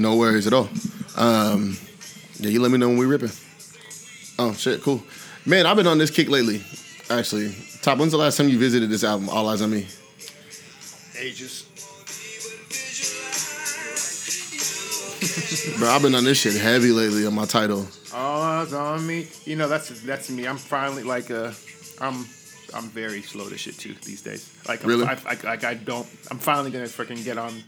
No worries at all. Um, yeah, you let me know when we ripping. Oh shit, cool. Man, I've been on this kick lately. Actually, top. When's the last time you visited this album? All Eyes on Me. Ages. Bro, I've been on this shit heavy lately on my title. All eyes on me. You know that's that's me. I'm finally like uh, I'm I'm very slow to shit too these days. Like I'm, Really? I, I, like I don't. I'm finally gonna freaking get on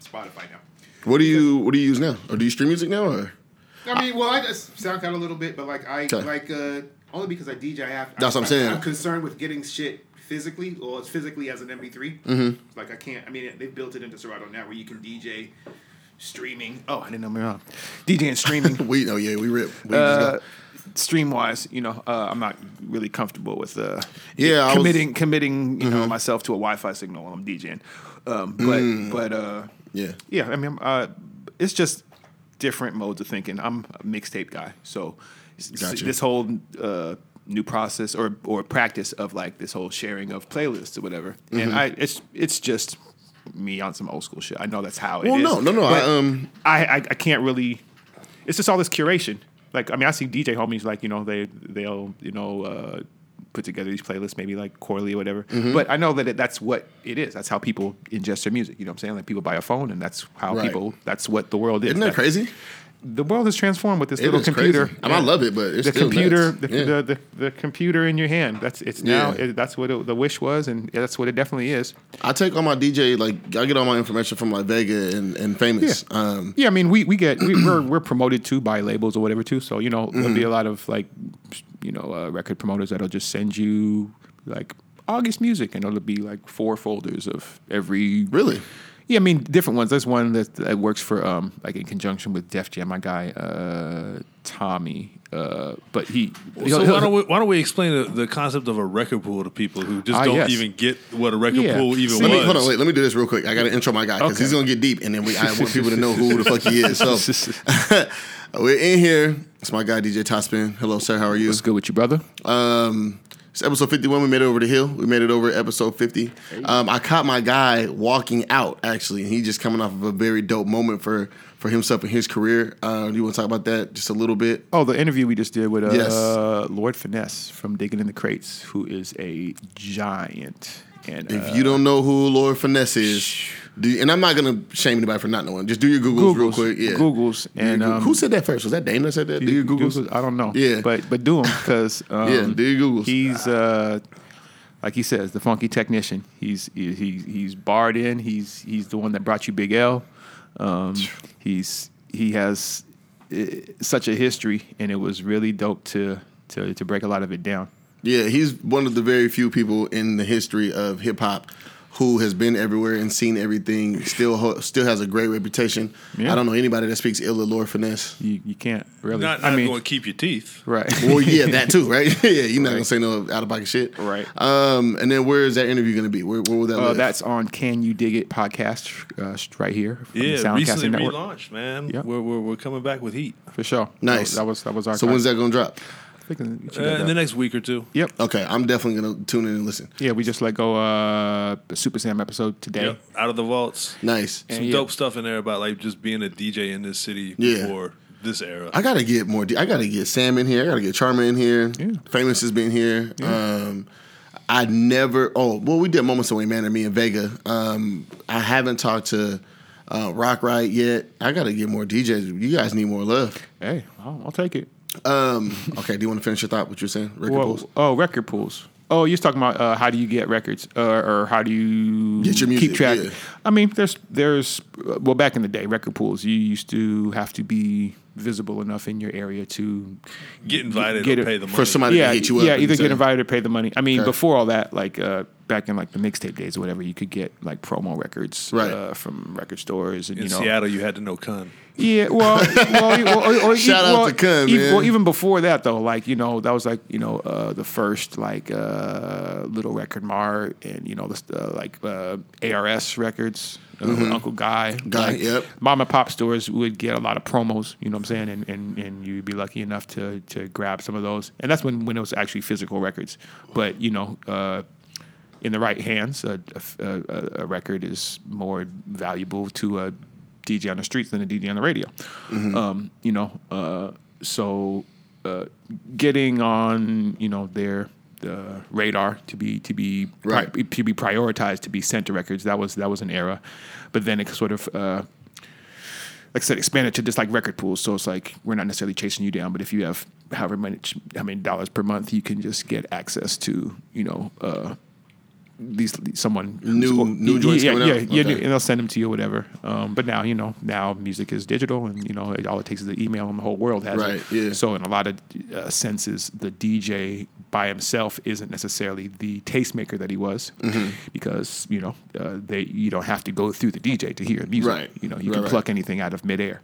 Spotify now. What do you What do you use now? Or do you stream music now? Or I mean, well, I just SoundCloud a little bit, but like I Okay. like uh, only because I DJ. I have. That's what I'm saying. I'm concerned with getting shit physically, or it's physically as an MP3. Mm-hmm. Like I can't. I mean, they've built it into Serato now where you can DJ streaming. Oh, I didn't know me wrong. DJ and streaming. we? Oh yeah, we rip. We uh, got- stream wise, you know, uh, I'm not really comfortable with uh, Yeah, I was- committing committing you know myself to a Wi-Fi signal while I'm DJing. Um, but but uh, yeah. yeah, I mean, uh, it's just different modes of thinking. I'm a mixtape guy, so Gotcha. this whole uh, new process or or practice of like this whole sharing of playlists or whatever, Mm-hmm. and I it's it's just me on some old school shit. I know that's how it is. Well, no, no, no. I, um, I, I I can't really. It's just all this curation. Like I mean, I see DJ homies like you know they they'll you know. Uh, Put together these playlists, maybe like quarterly or whatever. Mm-hmm. But I know that it, that's what it is. That's how people ingest their music. You know what I'm saying? Like people buy a phone, and that's how Right. people. That's what the world is. isn't that crazy? The world has transformed with this It little computer. I mean, I love it, but it's the computer, the, Yeah. the, the the computer in your hand. That's it's now. Yeah. It, that's what it, the wish was, and that's what it definitely is. I take all my DJ like I get all my information from like Vega and, and Famous. Yeah. Um, Yeah, I mean, we we get we, we're we're promoted too by labels or whatever too. So you know, there'll be a lot of like, you know, uh, record promoters that'll just send you like August music, and it'll be like four folders of every. really? Yeah, I mean, different ones. There's one that, that works for um like in conjunction with Def Jam. My guy uh, Tommy, uh, but he. he'll- So he'll- why don't we why don't we explain the, the concept of a record pool to people who just Ah, don't yes. even get what a record Yeah. pool even Let me was? hold on. Wait. Let me do this real quick. I got to intro my guy because Okay. he's gonna get deep, and then we I want people to know who the fuck he is. So we're in here. It's my guy DJ Topspin. Hello, sir. How are you? What's good with you, brother? Um, it's episode 51. We made it over the hill. We made it over episode 50. Um, I caught my guy walking out, actually, and he just coming off of a very dope moment for, for himself and his career. Uh, you want to talk about that just a little bit? Oh, the interview we just did with uh, Yes. Lord Finesse from Digging in the Crates, who is a giant. And If uh, you don't know who Lord Finesse is, do, and I'm not going to shame anybody for not knowing, just do your Googles, real quick. Yeah. Googles, and um, who said that first? Was that that said that? Do your Googles? I don't know. Yeah. but but do them because um, Yeah, do your Googles. He's uh, like he says, the funky technician. He's he, he he's barred in. He's he's the one that brought you Big L. Um, he's he has uh, such a history, and it was really dope to to to break a lot of it down. Yeah, he's one of the very few people in the history of hip hop who has been everywhere and seen everything. Still, ho- still has a great reputation. Yeah. I don't know anybody that speaks ill of Lord Finesse. You you can't really. Not, not I mean, going to keep your teeth. right. Well, yeah, that too, right? yeah, you're not gonna say no out of pocket shit, Right. Um, and then where is that interview gonna be? Where, where will that? Uh, that's on Can You Dig It podcast uh, right here. From the Yeah, Soundcasting recently Network. relaunched, man. Yep. We're, we're, we're coming back with heat for sure. nice. That was that was our. So when's that gonna drop? I think we should uh, in the next week or two. Yep. Okay, I'm definitely gonna tune in and listen. Yeah, we just let go uh the Super Sam episode today. Yep. Out of the vaults. Nice. And Some yeah. dope stuff in there about like just being a DJ in this city Yeah. before this era. I gotta get more. I gotta get Sam in here. I gotta get Charma in here. Yeah. Famous has been here. Um, I never. Oh, well, we did Moments Away, man, and me and Vega. Um, I haven't talked to uh, Rock Right yet. I gotta get more DJs. You guys need more love. Hey, I'll, I'll take it. Um, okay, do you want to finish your thought? What you're saying? Record Well, pools? oh, record pools. Oh, you're talking about uh, how do you get records, uh, or how do you Get your music, keep track? yeah. I mean, there's there's uh, well, back in the day, record pools. You used to have to be visible enough in your area to Get invited Get or it pay the money. For somebody yeah, to hit you up. yeah, either get invited or pay the money. I mean, Okay. before all that, like uh, back in like the mixtape days or whatever, you could get like promo records Right. uh, from record stores, and in you know, Seattle, you had to know Kun. Yeah, well, well, or, or, Shout well, out to Kun, even, man. Well, even before that, though, like you know, that was like you know uh, the first like uh, little record mart, and you know the uh, like uh, ARS records, uh, with Uncle Guy. Mm-hmm. Guy, like, yep. Mom and pop stores would get a lot of promos. You know what I'm saying, and and, and you'd be lucky enough to to grab some of those, and that's when when it was actually physical records. But you know. Uh, in the right hands, a, a, a record is more valuable to a DJ on the streets than a DJ on the radio. Mm-hmm. Um, you know, uh, so uh, getting on, you know, their the radar to be to be pri- to be prioritized to be sent to records. That was that was an era, but then it sort of. Uh, like I said, expanded to just like record pools. So it's like we're not necessarily chasing you down, but if you have however much, how many dollars per month, you can just get access to, you know, uh, these someone New- or- new joints yeah, coming yeah, out? yeah, Okay. and they'll send them to you or whatever. Um, but now you know, now music is digital, and you know, it, all it takes is the email, and the whole world has Right, it. yeah. So in a lot of uh, senses, the DJ by himself isn't necessarily the tastemaker that he was, Mm-hmm. because you know, uh, they you don't have to go through the DJ to hear music. Right. You know, you Right, can right. pluck anything out of midair.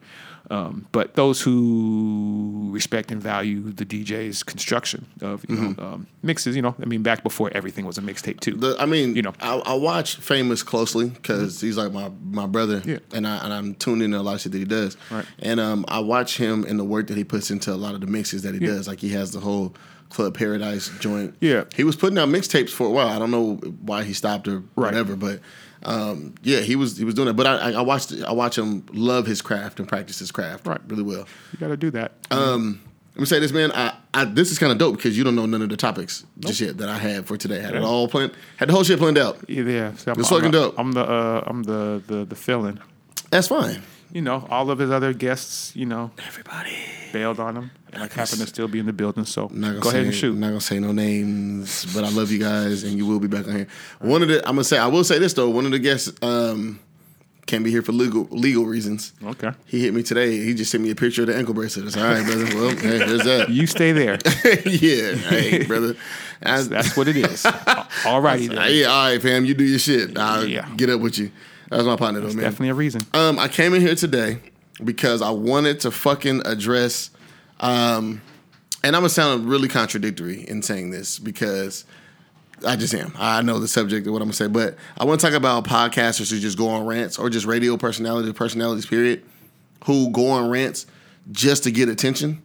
Um, but those who respect and value the DJ's construction of you Mm-hmm. know um, mixes, you know, I mean, back before everything was a mixtape too. The, I mean, You know. I, I watch Famous closely because he's like my my brother, Yeah. and I and I'm tuned into a lot of shit that he does. Right. And um, I watch him and the work that he puts into a lot of the mixes that he Yeah. does. Like he has the whole Club Paradise joint. Yeah. He was putting out mixtapes for a while. I don't know why he stopped or Right. whatever, but um, yeah, he was he was doing it. But I I- I watched I watch him love his craft and practice his craft Right. really well. you got to do that. Um, let me say this, man. I, I this is kind of dope because you don't know none of the topics just yet that I had for today. Had it all planned, had the whole shit planned out. Yeah, yeah. So I'm, It's I'm fucking the, dope. I'm the uh, I'm the the the fill-in. That's fine. You know, all of his other guests, you know, Everybody. bailed on him, and like happen to still be in the building. So I'm not gonna go say, ahead and shoot. I'm not gonna say no names, but I love you guys, and you will be back on here. One of the I'm gonna say I will say this though. One of the guests um, can't be here for legal legal reasons. Okay, He hit me today. He just sent me a picture of the ankle bracelet. It's all right, brother. Well, hey, there's that. you stay there. yeah, hey, brother. I- That's what it is. All righty, yeah, all right, fam. You do your shit. I'll Yeah. get up with you. That's my partner, though, man. Definitely a reason. Um, I came in here today because I wanted to fucking address, um, and I'm gonna sound really contradictory in saying this because I just am. I know the subject of what I'm gonna say, but I want to talk about podcasters who just go on rants or just radio personalities, personalities, period, who go on rants just to get attention.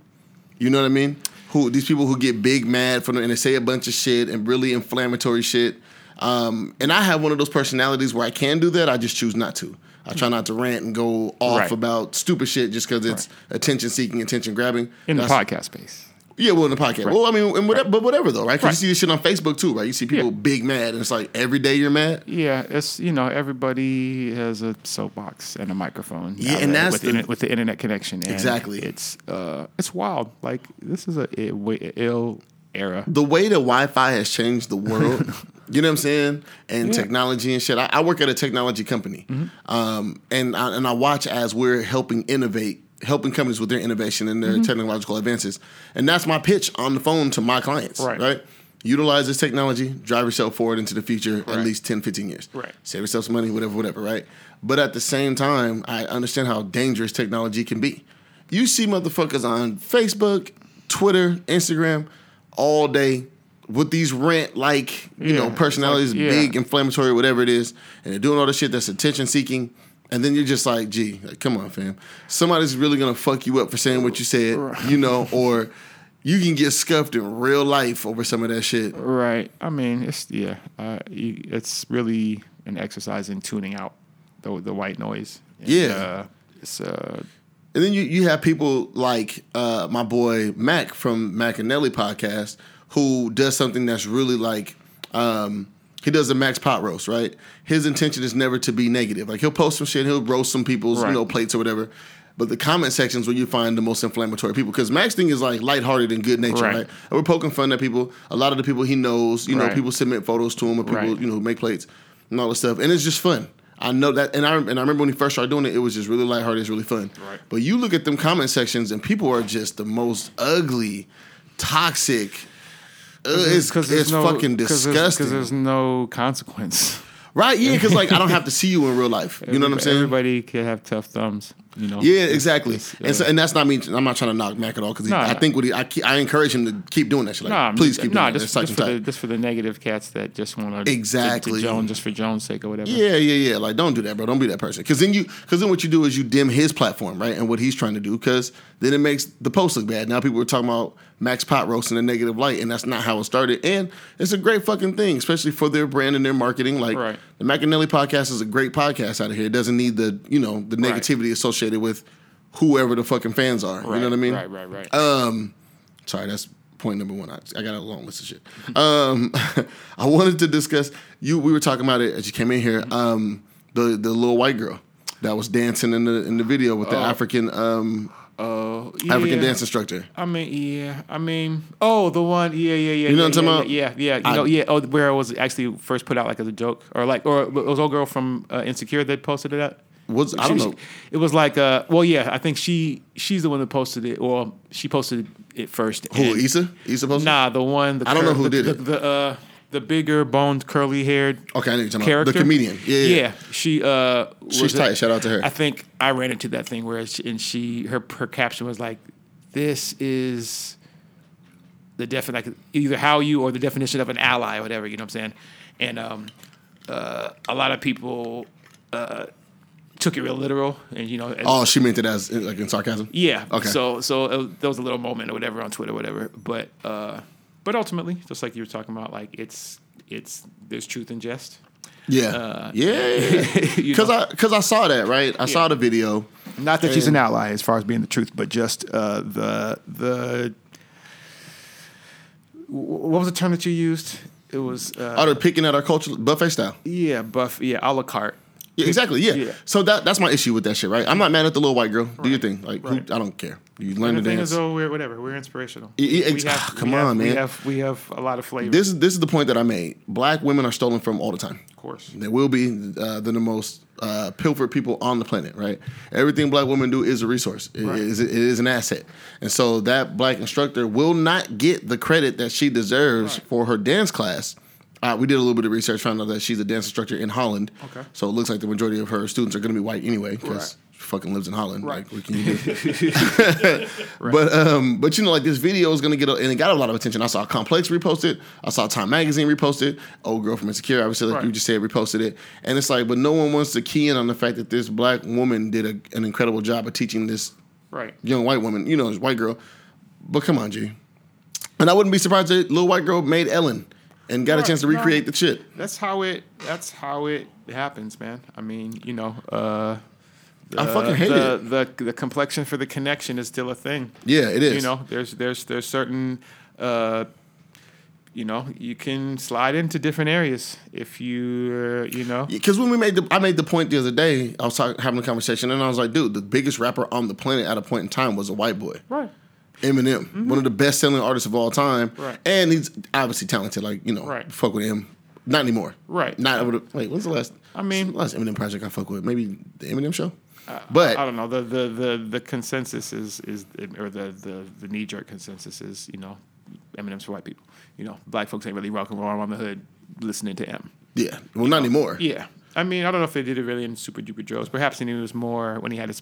You know what I mean? Who these people who get big mad for them and they say a bunch of shit and really inflammatory shit. Um, and I have one of those personalities where I can do that. I just choose not to. I try not to rant and go off Right. about stupid shit just because it's attention seeking, attention grabbing. In the podcast space. yeah, well, in the podcast. Well, I mean, and whatever, but whatever though, right? Because Right. you see this shit on Facebook too, right? You see people Yeah. big mad, and it's like every day you're mad. Yeah, it's you know everybody has a soapbox and a microphone. Yeah, and that's with, the- internet, with the internet connection. And Exactly. It's uh, it's wild. Like this is a ill era. the way that Wi-Fi has changed the world, you know what I'm saying, and Yeah. technology and shit. I, I work at a technology company, um, and I, and I watch as we're helping innovate, helping companies with their innovation and their Mm-hmm. technological advances, and that's my pitch on the phone to my clients. Right. right? Utilize this technology, drive yourself forward into the future at least 10, 15 years. Right. Save yourself some money, whatever, whatever, right? But at the same time, I understand how dangerous technology can be. You see motherfuckers on Facebook, Twitter, Instagram all day with these rant like, you Yeah, know, personalities, like- yeah. big, inflammatory, whatever it is, and they're doing all this shit that's attention seeking. And then you're just like, gee, like, come on, fam. Somebody's really gonna fuck you up for saying what you said, you know, or you can get scuffed in real life over some of that shit. Right. I mean, it's yeah. Uh, you, it's really an exercise in tuning out the the white noise. And, Yeah. Uh, it's uh, And then you, you have people like uh, my boy Mac from Mac and Nelly podcast who does something that's really like um, he does the Max pot roast, right? His intention is never to be negative. Like he'll post some shit, he'll roast some people's Right. you know plates or whatever. But the comment sections where you find the most inflammatory people because Max thing is like lighthearted and good natured, Right. right. And we're poking fun at people. A lot of the people he knows, you know, Right. people submit photos to him, or people you know make plates and all this stuff, and it's just fun. I know that, and I and I remember when he first started doing it, it was just really lighthearted, it's really fun. Right. But you look at them comment sections, and people are just the most ugly, toxic. It's there's it's no- fucking 'cause there's- disgusting, Because there's no consequence. right? Yeah, because like I don't have to see you in real life. You know what I'm saying? Everybody can have tough thumbs. You know. Yeah, It's- exactly. and, so, uh, and that's not me. I'm not trying to knock Mac at all because Nah, I think what he, I, keep, I encourage him to keep doing that shit. Like, Nah, please keep nah, doing just, that. just for the just for the negative cats that just want to Exactly. to, Jones just for Jones' sake or whatever. Yeah, yeah, yeah. Like, don't do that, bro. Don't be that person. Because then you, because then what you do is you dim his platform, right, and what he's trying to do. Because then it makes the post look bad. Now people are talking about Max Pot roast in a negative light, and that's not how it started. And it's a great fucking thing, especially for their brand and their marketing. Like Right. the McAnally podcast is a great podcast out of here. It doesn't need the, you know, the Right. negativity associated with whoever the fucking fans are. Right, you know what I mean? Right, right, right. Um, sorry, that's point number one. I, I got a long list of shit. Um, I wanted to discuss you. We were talking about it as you came in here. Um, the the little white girl that was dancing in the in the video with the African um Oh, African dance instructor. I mean, yeah. I mean, oh, the one, yeah, yeah, yeah. You know yeah, what I'm yeah, talking Yeah, yeah. You I- know, yeah. Oh, where it was actually first put out like as a joke, or like, or it was old girl from uh, Insecure that posted it. Up. Was I don't She- know. It was like, uh, well, yeah. I think she she's the one that posted it, or she posted it first. Who and- Issa? Issa posted? Nah, the one. The I don't know who the, did the, it. The uh, the bigger boned, curly haired Okay, I know you're talking character. about the comedian. Yeah, yeah. yeah. She uh, She's tight. Shout out to her. I think I ran into that thing where she, and she her her caption was like, "This is the defi- like either how you or the definition of an ally or whatever." You know what I'm saying? And um, uh, a lot of people uh, took it real literal, and you know, and- Oh, she meant it as like in sarcasm. yeah. Okay. So so it there was a little moment or whatever on Twitter, or whatever. But uh, but ultimately, just like you were talking about, like it's it's there's truth in jest. Yeah, Uh, yeah. Because know? I because I saw that right. I saw the video. Not that she's an ally as far as being the truth, but just uh, the the what was the term that you used? It was uh, Oh, they're picking at our culture buffet style. yeah, buff yeah, a la carte. Yeah, exactly. Yeah. Yeah. So that that's my issue with that shit, right? I'm not mad at the little white girl. Do your thing. Like, Right. who, I don't care. You learn to the thing dance. is, though, we're whatever. We're inspirational. Yeah, yeah, We have- ah, we come have- on, We man. have we have a lot of flavor. this is this is the point that I made. Black women are stolen from all the time. of course. They will be. Uh, they're the most uh, pilfered people on the planet, right? Everything black women do is a resource. It Right. is it is an asset, and so that black instructor will not get the credit that she deserves Right. for her dance class. Uh, we did a little bit of research, found out that she's a dance instructor in Holland. Okay. So it looks like the majority of her students are going to be white anyway, because Right. she fucking lives in Holland. Right. Like, what can you do? But um, but you know, like this video is gonna get a, and it got a lot of attention. I saw Complex repost it. I saw Time Magazine repost it. Old girl from Insecure, obviously, like Right. you just said, reposted it. And it's like, but no one wants to key in on the fact that this black woman did a, an incredible job of teaching this Right. young white woman, you know, this white girl. But come on, G. And I wouldn't be surprised that little white girl made Ellen and got a chance to no. recreate the shit. That's how it. That's how it happens, man. I mean, you know, uh, I fucking hate the, it. The the complexion for the connection is still a thing. Yeah, it is. You know, there's there's there's certain. Uh, you know, you can slide into different areas if you, uh, you know. Because when we made the, I made the point the other day. I was talking, having a conversation, and I was like, "Dude, the biggest rapper on the planet at a point in time was a white boy." Right. Eminem, one of the best selling artists of all time. Mm-hmm. Right. And he's obviously talented. Like, you know, Right. fuck with him. Not anymore. Right. Not over the, wait, when's the last I mean- last Eminem project I fuck with? Maybe the Eminem show? but I don't know. The the the, the consensus is is or the the, the knee jerk consensus is you know, Eminem's for white people. You know, black folks ain't really rocking around the hood listening to M. yeah. Well not anymore. Yeah. I mean, I don't know if they did it really in Super Duper Joe's. Perhaps he was more when he had his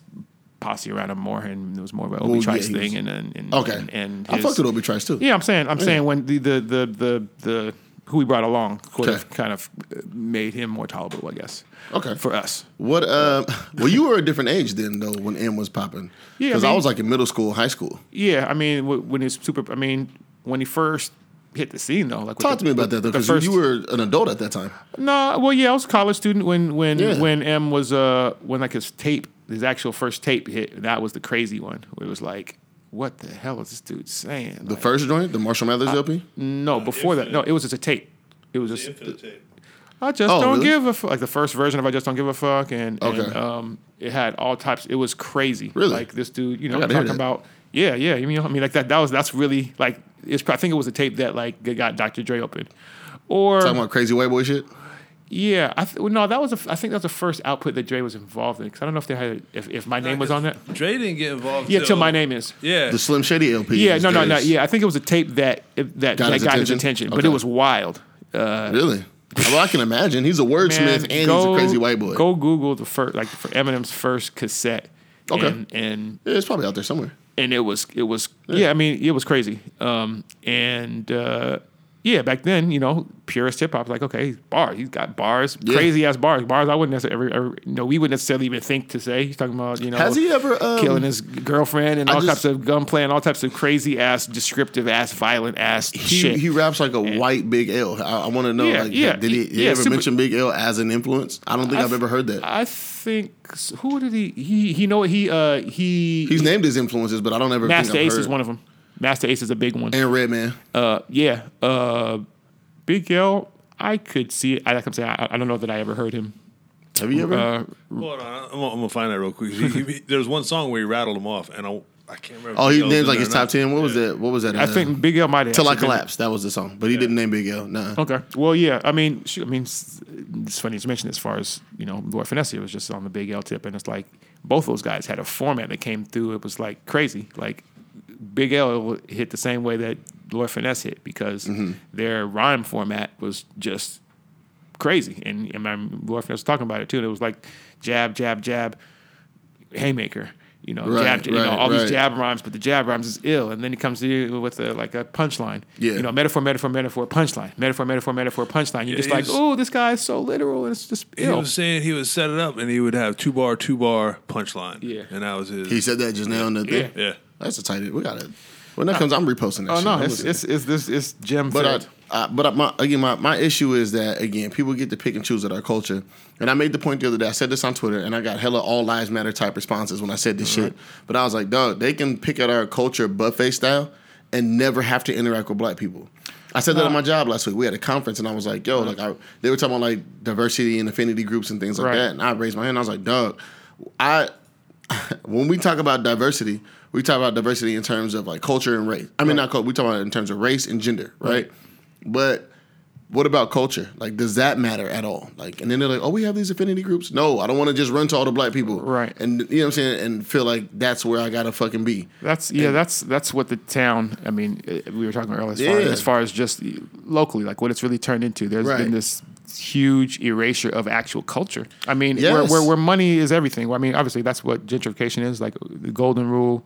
posse around him more, and it was more of an Obi Well, Trice yeah, thing. was- And, and, and Okay. and, and I his- fucked with Obi Trice too. Yeah, I'm saying, I'm saying when the the the the, the who we brought along could have kind of uh, made him more tolerable, I guess. Okay. For us. What uh well you were a different age then though when M was popping. Yeah, Because I, mean- was like in middle school, high school. Yeah, I mean, when he's super, I mean, when he first hit the scene though, like Talk the- to me about that though, because you were an adult at that time. No, well, yeah, I was a college student when when Yeah. when M was uh when like his tape, his actual first tape hit. That was the crazy one. It was like, what the hell is this dude saying? The Like, first joint, the Marshall Mathers LP? no, before that, no, it was just a tape. It was just Infinite tape. I just Oh, don't really? give a fuck. Like the first version of I just don't give a fuck, and, and um, it had all types. It was crazy. Really? like this dude, you know, gotta talking about yeah, yeah. You know, I mean, like that. That was that's really like it's. I think it was a tape that like got Dr. Dre open, or Talking about crazy white boy shit? Yeah. I th- well, no, that was a, I think that was the first output that Dre was involved in because I don't know if they had if, if my name was on that. Dre didn't get involved. Yeah, till my name is. Yeah. The Slim Shady LP. Yeah, was no, no, no. Yeah, I think it was a tape that that Got that his got his attention? attention, but it was wild. Uh, Really? Well, I can imagine. He's a wordsmith Man, and he's a crazy white boy. Go Google the first, like for Eminem's first cassette. Okay. and, and Yeah, it's probably out there somewhere. and it was it was yeah, I mean it was crazy. Um, and uh, yeah, back then you know purist hip hop like okay bars he's got bars Yeah. crazy ass bars bars I wouldn't necessarily ever, ever, know we wouldn't necessarily even think to say he's talking about you know Has he ever um, killing his girlfriend and I all just- types of gunplay and all types of crazy ass descriptive ass violent ass He, shit. he raps like a white Big L. I, I want to know, Yeah, like, yeah, did he, he- he ever super- mention Big L as an influence? I don't think I've, I- ever heard that. I think who did he he he know he uh he He's named his influences, but I don't ever Masta Ace heard. is one of them. Masta Ace is a big one. And Redman. Uh, yeah. Uh, Big L, I could see it. I like I'm saying, I, I don't know that I ever heard him. Have you ever? Uh, Hold on, I'm, gonna- I'm gonna find that real quick. He, he, there was one song where he rattled them off, and I, I can't remember. oh, if he was named like his top ten. What was that? What was that? I uh, think Big L might have. Till I actually been- Collapse. That was the song, but he didn't name Big L. Nah. Okay. Well, yeah. I mean, shoot, I mean, it's, it's funny to mention as far as you know, Lord Finesse was just on the Big L tip, and it's like both those guys had a format that came through. It was like crazy. Like Big L hit the same way that Lord Finesse hit because Mm-hmm. their rhyme format was just crazy. And, and my Lord Finesse was talking about it too. And it was like jab, jab, jab, haymaker. You know, Right, jab, you know, right, all right. these jab rhymes, but the jab rhymes is ill. And then he comes to you with a, like a punchline. Yeah. You know, metaphor, metaphor, metaphor, punchline. Metaphor, metaphor, metaphor, punchline. You're Yeah, just like, oh, this guy is so literal, and it's just He ill. was saying he would set it up, and he would have two bar, two bar punchline. Yeah. and that was his. He said that just now in the thing. Yeah. yeah. That's a tight. End. We got it. When that comes, I'm reposting that. Oh shit. no, it's it's it's this it's gem But. I, I, but I, my, again, my, my issue is that again, people get to pick and choose at our culture. And I made the point the other day. I said this on Twitter, and I got hella all lives matter type responses when I said this shit. But I was like, dog, they can pick at our culture buffet style and never have to interact with black people. I said that at my job last week. We had a conference, and I was like, yo, like I, they were talking about like diversity and affinity groups and things like Right. that. And I raised my hand. I was like, dog, I when we talk about diversity, we talk about diversity in terms of like culture and race. I mean, not culture. We talk about it in terms of race and gender, right? But what about culture? Like, does that matter at all? Like, and then they're like, oh, we have these affinity groups. No, I don't want to just run to all the black people, Right. And you know what I'm saying, and feel like that's where I gotta fucking be. That's yeah. That's that's what the town. I mean, uh, we were talking earlier as far as far as just locally, like what it's really turned into. There's Right. been this huge erasure of actual culture. I mean, Yes. where, where where money is everything. I mean, obviously that's what gentrification is. Like the golden rule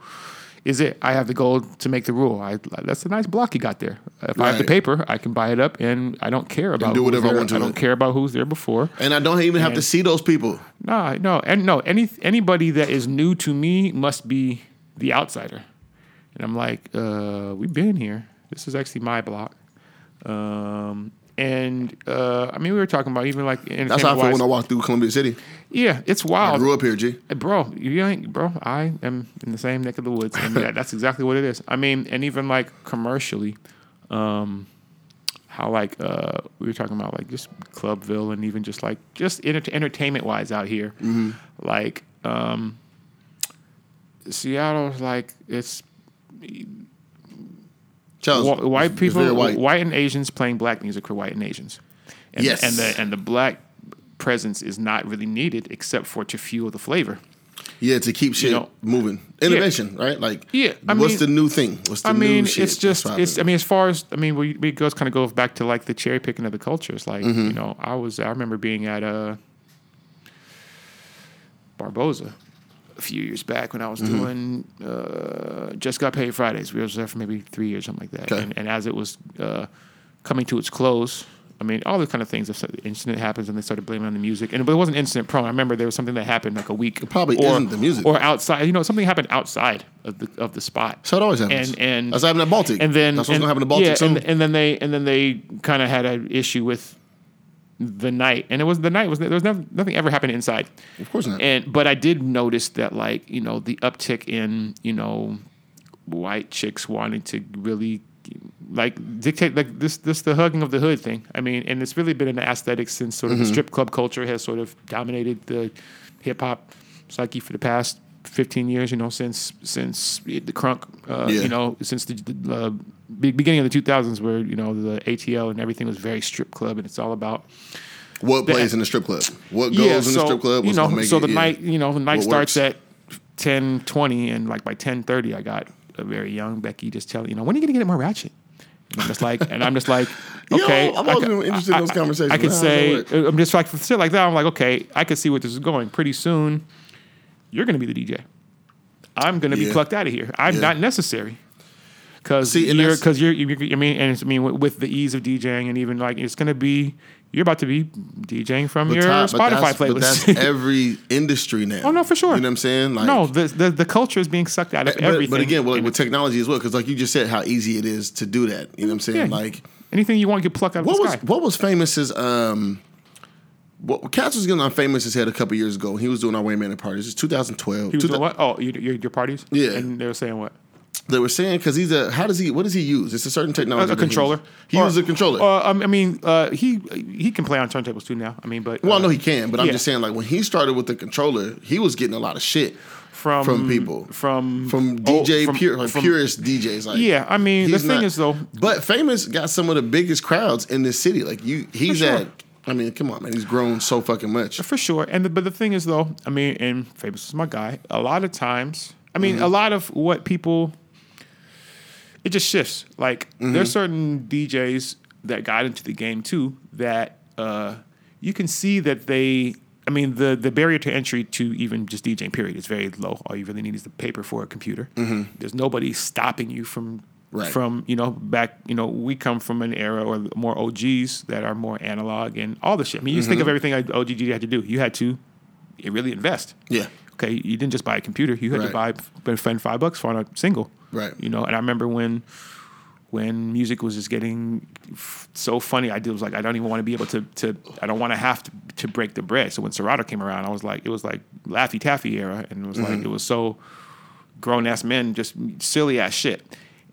is it. I have the gold to make the rule. I that's a nice block you got there. If I have the paper, I can buy it up, and I don't care about do who's whatever I want to I don't it. care about who's there before. And I don't even have to see those people. No, no, and no. Any anybody that is new to me must be the outsider, and I'm like, uh, we've been here. This is actually my block, um, and uh, I mean, we were talking about even like That's how I feel when I walk through Columbia City. Yeah, it's wild. I grew up here, G. bro. You ain't, bro. I am in the same neck of the woods, and yeah, that's exactly what it is. I mean, and even like commercially, um, how like uh, we were talking about like just Clubville and even just like just enter- entertainment wise out here, Mm-hmm. like um, Seattle's like it's wh- white people, white. white. and Asians playing black music for white and Asians. And, Yes. and the and the black presence is not really needed except for to fuel the flavor. Yeah, to keep shit know, moving. Innovation, right? Like, Yeah, I what's mean- the new thing? What's the I new mean, shit? it's just it's. I mean, as far as I mean, we, we goes kind of goes back to like the cherry picking of the cultures. Like Mm-hmm. you know, I was I remember being at uh, Barboza a few years back when I was Mm-hmm. doing uh, just got paid Fridays. We were there for maybe three years, something like that. Okay. And, and as it was uh, coming to its close. I mean, all the kind of things. If an incident happens and they started blaming on the music, and but it wasn't incident prone. I remember there was something that happened like a week. probably or, isn't the music. or outside. You know, something happened outside of the of the spot. so it always happens. And and that's happening at Baltic. and then that's what's and- gonna happen to Baltic yeah, and, and then they and then they kind of had an issue with the night, and it was the night was there was nothing, nothing ever happened inside. of course not. And but I did notice that like you know the uptick in you know white chicks wanting to really like dictate like this this the hugging of the hood thing. I mean, and it's really been an aesthetic since sort of Mm-hmm. the strip club culture has sort of dominated the hip hop psyche for the past. 15 years, you know, since since the crunk, uh, Yeah. you know, since the, the uh, be- beginning of the 2000s, where you know the ATL and everything was very strip club, and it's all about what the- plays in the strip club? What goes in the strip club? you know, so it, the yeah. night, you know, the night What starts works? at 10, 20, and like by ten thirty, I got a very young Becky just telling, you know, when are you gonna get more ratchet? And I'm just like, and I'm just like, Yo, okay. I'm always been interested in those I- I- conversations. I could say I'm just like for shit like that. I'm like, okay, I could see where this is going. Pretty soon, you're gonna be the DJ. I'm going to be plucked out of here. I'm Yeah. not necessary. Because See, and you're, because you're, you I mean, and it's, I mean, with, with the ease of DJing, and even like it's going to be, you're about to be DJing from your Ty- Spotify that's, but playlist. that's every industry now. Oh, no, for sure. You know what I'm saying? Like, no, the, the the culture is being sucked out of but, everything. but again, well, And with technology as well, because like you just said, how easy it is to do that. You know what I'm saying? Yeah. Like, anything you want, you pluck out of what the was sky. what was famous is um, what Cats was getting on famous as head a couple years ago. He was doing our Wayman at parties. It's 2012. He was 2000 doing what? Oh, your, your, your parties? Yeah. And they were saying what? They were saying because he's a how does he what does he use? It's a certain technology. a he controller. uses. He Or- uses a controller. Uh, um, I mean, uh, he he can play on turntables too now. I mean, but well, I uh, know he can, but I'm just saying like when he started with the controller, he was getting a lot of shit from from people. from from oh, DJ from- pure like from- purist DJs. Like Yeah, I mean, the thing not- is though, but famous got some of the biggest crowds in this city. Like you, he's sure. at. I mean, come on, man, he's grown so fucking much. for sure. And the, but the thing is though, I mean, and famous is my guy. A lot of times, I mean, Mm-hmm. a lot of what people, it just shifts. Like Mm-hmm. there's certain DJs that got into the game too that uh, you can see that they. I mean, the the barrier to entry to even just DJing period is very low. All you really need is the paper for a computer. There's nobody stopping you from Mm-hmm. Right. from you know back you know we come from an era or more OGs that are more analog and all the shit. I mean, you just Mm-hmm. think of everything like OGG had to do. You had to really invest. Yeah, Okay, you didn't just buy a computer. You had Right. to buy spend five bucks on a single. Right. You know, and I remember when when music was just getting f- so funny, I did was like, I don't even want to be able to to I don't want to have to to break the bread. So when Serato came around, I was like, it was like Laffy Taffy era, and it was Mm-hmm. like it was so grown ass men, just silly ass shit.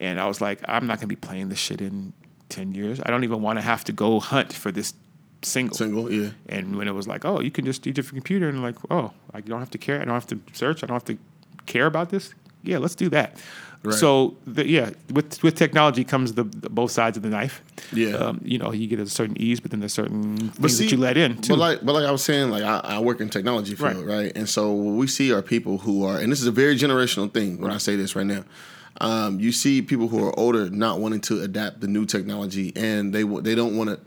And I was like, I'm not gonna be playing this shit in ten years. I don't even want to have to go hunt for this single. single. Yeah, And when it was like, oh, you can just from your computer, and like, oh, I don't have to care. I don't have to search. I don't have to care about this. Yeah, let's do that. Right. So the, yeah, with with technology comes the, the both sides of the knife. Yeah. um, you know, you get a certain ease, but then there's certain things see, that you let in too. But like, but like I was saying, like I, I work in technology field, Right. right. And so what we see are people who are, and this is a very generational thing when I say this right now. Um, you see people who are older not wanting to adapt the new technology, and they they don't want to.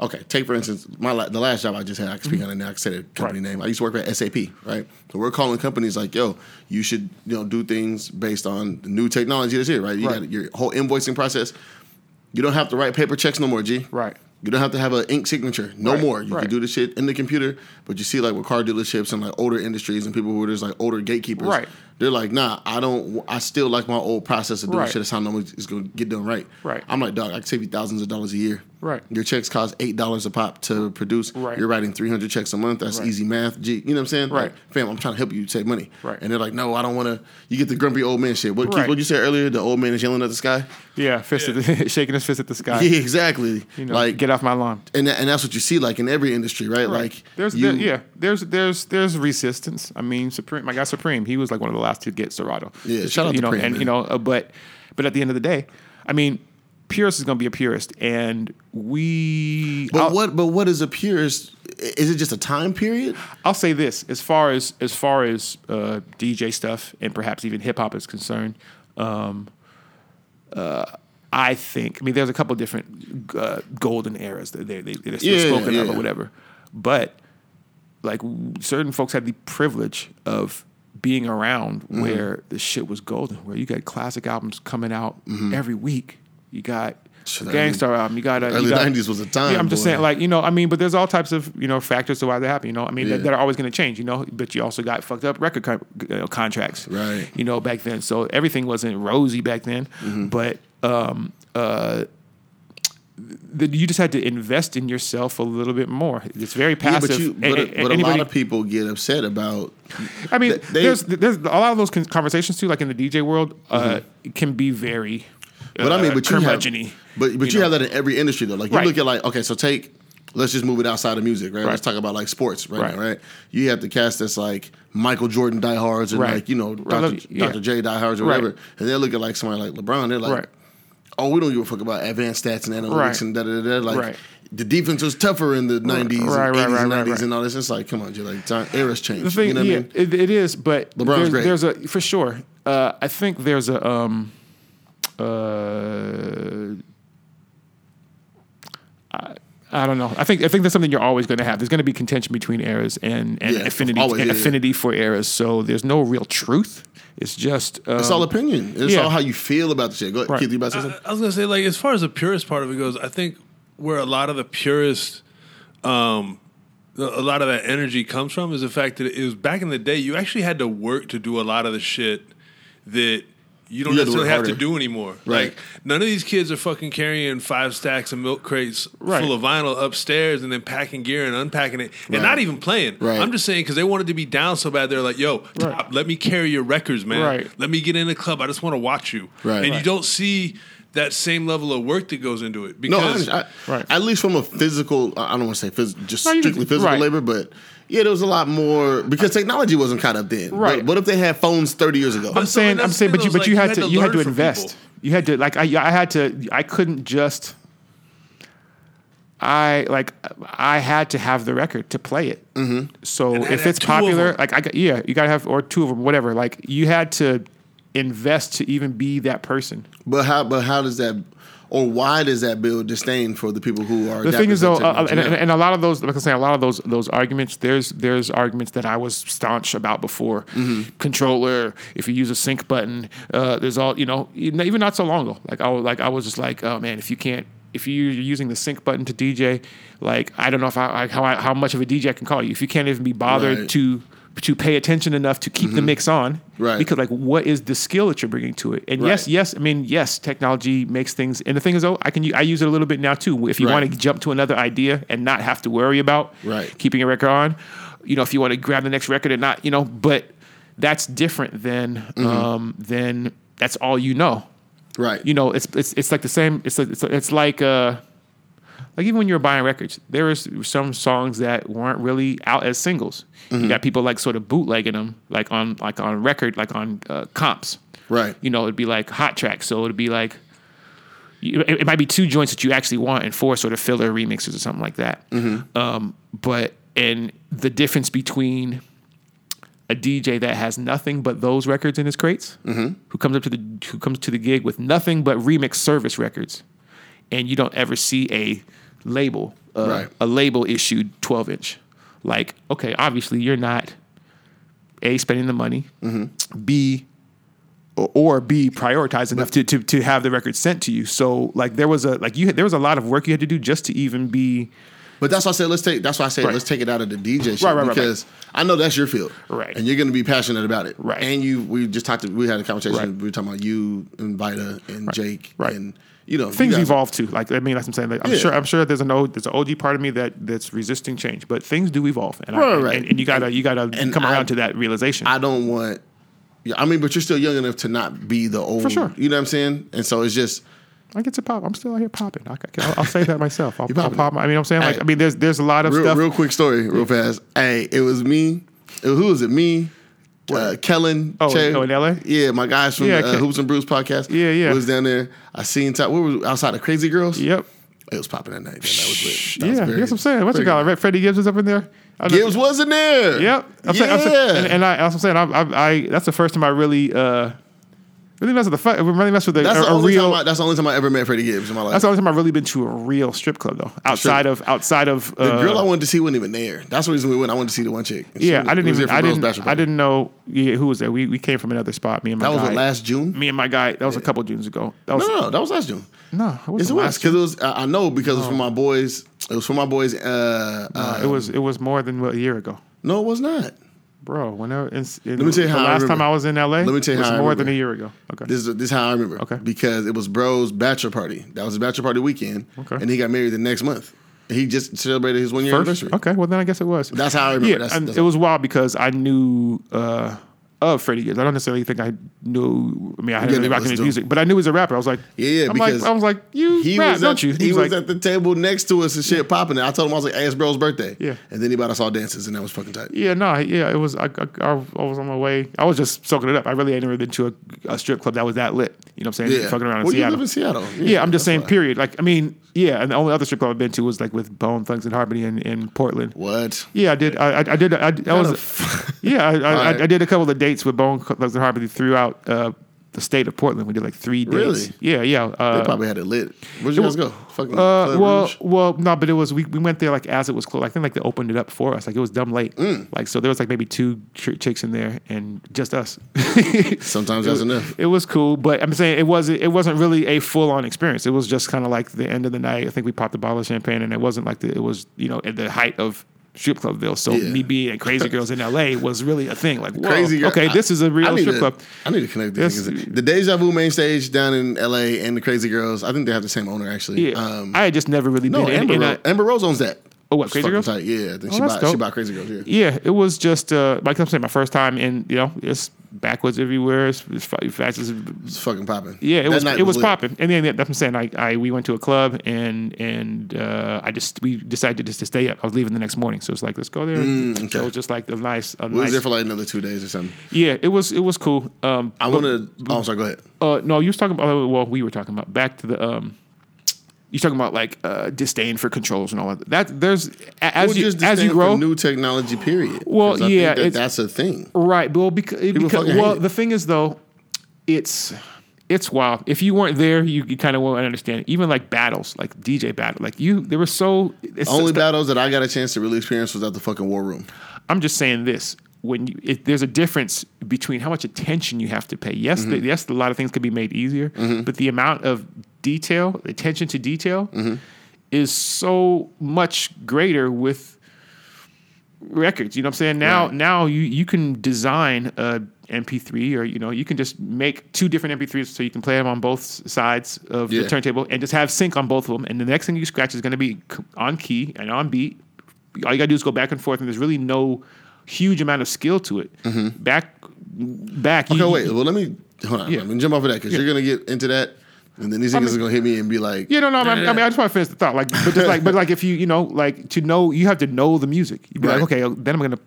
Okay, take for instance my la- the last job I just had. I can speak on it now. I can say the company Mm-hmm. Right. name. I used to work at SAP, right? So we're calling companies like, yo, you should you know do things based on the new technology that's here, right? You Right. got your whole invoicing process. You don't have to write paper checks no more, G. Right. You don't have to have an ink signature no Right, more. You can do the shit in the computer. But you see, like with car dealerships and like older industries and people who are just like older gatekeepers, Right. They're like, nah, I don't. I still like my old process of doing Right. shit. That's how normally it's gonna get done right. Right. I'm like, dog, I can save you thousands of dollars a year. Right. Your checks cost eight dollars a pop to produce. Right. You're writing 300 checks a month. That's Right. easy math. G, you know what I'm saying? Right. Like, fam, I'm trying to help you save money. Right. And they're like, no, I don't want to. You get the grumpy old man shit. What, Right. what you said earlier? The old man is yelling at the sky. yeah, fist At the, shaking his fist at the sky. Yeah, exactly. You know, like get off my lawn. and that, and that's what you see like in every industry, right? Like there's you, there, yeah, there's there's there's resistance. I mean, Supreme, my guy Supreme, he was like one of the last to get Serato. Yeah, shout out you know, Preem, and man. you know, uh, but but at the end of the day, I mean, purist is going to be a purist, and we. But I'll, what? But what is a purist? Is it just a time period? I'll say this: as far as as far as uh, DJ stuff and perhaps even hip hop is concerned, um, uh, I think. I mean, there's a couple different uh, golden eras that they, they, they're still Yeah, spoken of yeah. or whatever, but like certain folks had the privilege of being around Mm-hmm. where the shit was golden, where you got classic albums coming out every week. You got a Gang Starr album. You got a you early got- 90s was a time, Yeah, I'm just saying, like you know, I mean, but there's all types of you know factors to why that happen. You know, I mean, Yeah. that, that are always going to change. You know, but you also got fucked up record con- you know, contracts, Right. You know, back then, so everything wasn't rosy back then. Mm-hmm. But um, uh, the, you just had to invest in yourself a little bit more. It's very Yeah, passive. but you, A- but, a- a, but a lot of people get upset about. I mean, they- there's there's a lot of those conversations too, like in the DJ world, uh, can be very. Mm-hmm. But I mean, uh, but you have, but but you, know? have that in every industry though. Like you Right. look at like okay, so take. Let's just move it outside of music, right? Right. Let's talk about like sports right, Right. now, right? You have the cast that's like Michael Jordan diehards and Right. like you know Dr. yeah. Dr. J diehards or whatever, and they look at like somebody like LeBron. They're like. Oh, we don't give a fuck about advanced stats and analytics Right. and da da da. da. Like Right. the defense was tougher in the nineties, Right, eighties, right, and right, nineties, right. and all this. It's like, come on, Jay, like time, eras changed. The thing, you know what yeah, I mean? it, it is, but LeBron's there's, great. there's a for sure. Uh, I think there's a um, uh, I, I don't know. I think I think that's something you're always going to have. There's going to be contention between eras and, and Yeah, affinity always, and yeah, yeah. affinity for eras. So there's no real truth. It's just um, It's all opinion. It's yeah. all how you feel about the shit. Go ahead, Right. Keith, you about to say something? I was gonna say, like, as far as the purist part of it goes, I think where a lot of the purist, um, a lot of that energy comes from is the fact that it was back in the day. You actually had to work to do a lot of the shit that you don't You necessarily have to do anymore. Right. Like none of these kids are fucking carrying five stacks of milk crates Right. full of vinyl upstairs and then packing gear and unpacking it and Right. not even playing. Right. I'm just saying because they wanted to be down so bad. They're like, "Yo. Top, let me carry your records, man. Right. Let me get in the club. I just want to watch you." Right. And you don't see that same level of work that goes into it No, because I, I, Right. at least from a physical, I don't want to say phys, just No, strictly physical right. labor, but yeah, there was a lot more because technology wasn't caught up then. Right. But what if they had phones 30 years ago? I'm saying, that's I'm saying, but you, but is you had you to, had to you had to invest. people. You had to, like, I, I had to, I couldn't just, I like, I had to have the record to play it. Mm-hmm. So And if it's have two of popular, like, I got, yeah, you gotta have or two of them, whatever. Like, you had to invest to even be that person. But how? But how does that, or why does that build disdain for the people who are? The thing is, though, uh, to and, and a lot of those, like I say, a lot of those those arguments. There's there's arguments that I was staunch about before. Mm-hmm. Controller, if you use a sync button, uh, there's all you know. Even even not so long ago, like I was like I was just like, oh man, if you can't. If you're using the sync button to DJ, like I don't know if I, I how I, how much of a DJ I can call you. If you can't even be bothered Right. to to pay attention enough to keep the mix on, Right. Because like, what is the skill that you're bringing to it? And yes, Right. yes, I mean, yes, technology makes things. And the thing is, though, I can I use it a little bit now too. If you Right. want to jump to another idea and not have to worry about Right. keeping a record on, you know, if you want to grab the next record and not, you know, but that's different than Mm-hmm. um, than that's all you know. right? You know, it's it's it's like the same. It's like, it's, it's like uh, like even when you were buying records, there was some songs that weren't really out as singles. Mm-hmm. You got people like sort of bootlegging them, like on like on record, like on uh, comps. Right. You know, it'd be like hot tracks. So it'd be like it, it might be two joints that you actually want and four sort of filler remixes or something like that. Um, but and the difference between a DJ that has nothing but those records in his crates, who comes up to the who comes to the gig with nothing but remix service records, and you don't ever see a label, uh, Right. a label issued twelve inch. Like, okay, obviously you're not a spending the money, b or, or b prioritized enough to, to to have the record sent to you. So like there was a like you had- there was a lot of work you had to do just to even be But that's why I said let's take. That's why I say Right. let's take it out of the DJ shit Right, right, because I know that's your field, Right. And you're going to be passionate about it, Right. And you, we just talked. To, we had a conversation. We were talking about you and Vita and Jake, Right. And you know, you things guys- evolve too. Like I mean, that's what I'm saying. Like, I'm Yeah. sure. I'm sure there's an o, there's an OG part of me that that's resisting change, but things do evolve, and, Right, and, right. and, and you gotta you gotta and come I- around to that realization. I don't want. Yeah, I mean, but you're still young enough to not be the old. For sure. You know what I'm saying? And so it's just I get to pop. I'm still out here popping. I, will I'll say that myself. I'll, You I'll pop. I mean, I'm saying like Hey. I mean, there's there's a lot of real, stuff. real quick story, real fast. Hey, it was me. It was, who was it? Me. Uh, Kellen, Oh, oh, in LA? Yeah, my guys from Yeah, uh, Hoops and Brews podcast. Yeah, yeah. Was down there. I seen top. Where was outside of Crazy Girls? Yep. It was popping that night. Man. That was lit. That was Yeah. very- That's what I'm saying. What's it very called? Freddie Gibbs was up in there. I know- Gibbs wasn't there. Yep. I'm yeah. saying, I'm saying, and, and I, that's what I'm saying. I, I, I, that's the first time I really, uh, really messed with the, fu- really messed with a, that's a, the a real. time. I, that's the only time I ever met Freddie Gibbs in my life. that's the only time I've really been to a real strip club though. Outside of, outside of the uh, girl I wanted to see wasn't even there. That's the reason we went. I wanted to see the one chick. She Yeah, was- I didn't even. I didn't. I didn't know. Yeah, who was there? We we came from another spot. Me and my That was guy. what, last June. Me and my guy. That was a couple Junes ago. That was No, no, that was last June. no. It it last because it was. I know because it was for my boys. It was for my boys. Uh, uh, It was. It was more than a year ago, no, it was not. Bro. Whenever in, in, me tell you the how I last time. I was in LA, Let me tell you was how more than a year ago. Okay. This is this is how I remember. Okay. Because it was Bro's bachelor party. That was his bachelor party weekend. Okay. And he got married the next month. He just celebrated his one year anniversary. Okay. Well, then I guess it was. That's how I remember. Yeah, That's- and that's it was wild because I knew uh, of Freddie Gibbs. I don't necessarily think I knew. I mean, I hadn't Yeah, really rocking his music, but I knew he was a rapper. I was like, Yeah, yeah, I'm like, because I was like, you He rap, was don't at, you? He, was, like, at the table next to us and shit popping it. I told him I was like, "Hey, it's Bro's birthday." Yeah. And then he bought us all dances, and that was fucking tight. Yeah, no, yeah, it was. I, I, I was on my way. I was just soaking it up. I really ain't never been to a, a strip club that was that lit. You know what I'm saying? Yeah. Fucking around in well, Seattle. you live in Seattle. yeah, I'm just saying. why. Period. Like, I mean, yeah, and the only other strip club I've been to was like with Bone Thugs and Harmony in, in Portland. What? Yeah, I did. I, I, I did. I, I was. yeah, I, I, Alright. I, I did a couple of dates with Bone Thugs and Harmony throughout uh, the state of Portland. We did like three days. Really? Yeah, yeah. Uh, They probably had it lit. Where'd you guys go? Fucking uh, well, Rouge? well, no, but it was we, we went there like as it was closed. I think like they opened it up for us. Like it was dumb late. Mm. Like so there was like maybe two ch- chicks in there and just us. Sometimes that's enough. It was cool, but I'm saying it wasn't. It wasn't really a full on experience. It was just kind of like the end of the night. I think we popped a bottle of champagne, and it wasn't like the, it was you know at the height of strip club clubville. So Yeah. me being at Crazy Girls in L.A. was really a thing. Like whoa, Crazy Girl- Okay, this is a real strip to, club. I need to connect these things. The Deja Vu main stage down in LA and the Crazy Girls, I think they have the same owner actually. Yeah, Um, I had just never really no, been Amber, in Rose, Amber Rose owns that. Oh, what, Crazy Girls? Tight. Yeah, I think Oh, she, bought, she bought Crazy Girls. Yeah. Yeah, it was just uh, like I'm saying, my first time in. You know, it's backwards everywhere. It's, it's fa- fast as It's fucking popping. Yeah, it That was it was popping, and then that's what I'm saying. I, I we went to a club and and uh, I just we decided just to stay up. I was leaving the next morning, so it's like let's go there. Mm, okay. So it was just like a nice, a We was there for like another two days or something. yeah, it was it was cool. Um, I want to. Oh, sorry. Go ahead. uh, no, you was talking about well, we were talking about back to the um. You talking about like uh, disdain for controls and all that. That there's as Well, you as you grow, new technology. Period. Well, yeah, that that's a thing. Right. Well, because, because well, the thing is though, it's it's wild. If you weren't there, you, you kind of won't understand. it. Even like battles, like DJ battle, like you, they were so. It's Only battles that I got a chance to really experience was at the fucking war room. I'm just saying this. When you, it, there's a difference between how much attention you have to pay. Yes, Mm-hmm. the, yes, a lot of things could be made easier, but the amount of detail, attention to detail, Mm-hmm. is so much greater with records. You know what I'm saying? Now, Right. now you you can design a MP3, or you know, you can just make two different MP3s so you can play them on both sides of Yeah. the turntable and just have sync on both of them. And the next thing you scratch is going to be on key and on beat. All you got to do is go back and forth, and there's really no huge amount of skill to it. Back, back. Mm-hmm. Okay, you, wait. Well, let me hold on. Yeah. Let me jump off of that because you're gonna get into that, and then these niggas mean- are gonna hit me and be like, Yeah, no, no. I mean, I mean, I just want to finish the thought. Like, but just like, but like, if you, you know, like to know, you have to know the music. You be Right. like, okay, then I'm gonna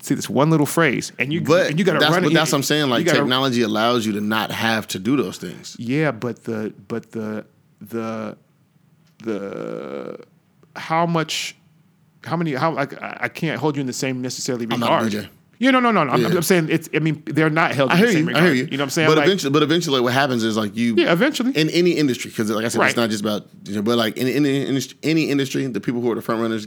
see this one little phrase, and you, But and you got to that's, run but it. that's what I'm saying. Like gotta- technology allows you to not have to do those things. Yeah, but the but the the the how much how many how like I can't hold you in the same necessarily regard. DJ. Yeah, no, no, no. no. I'm, I'm saying it's. I mean, they're not held. I in hear the same you. regard. I hear you. You know what I'm saying? But Like, eventually, but eventually, what happens is like you. yeah, eventually. In any industry, because like I said, Right. it's not just about. You know, but like in any industry, any industry, the people who are the front runners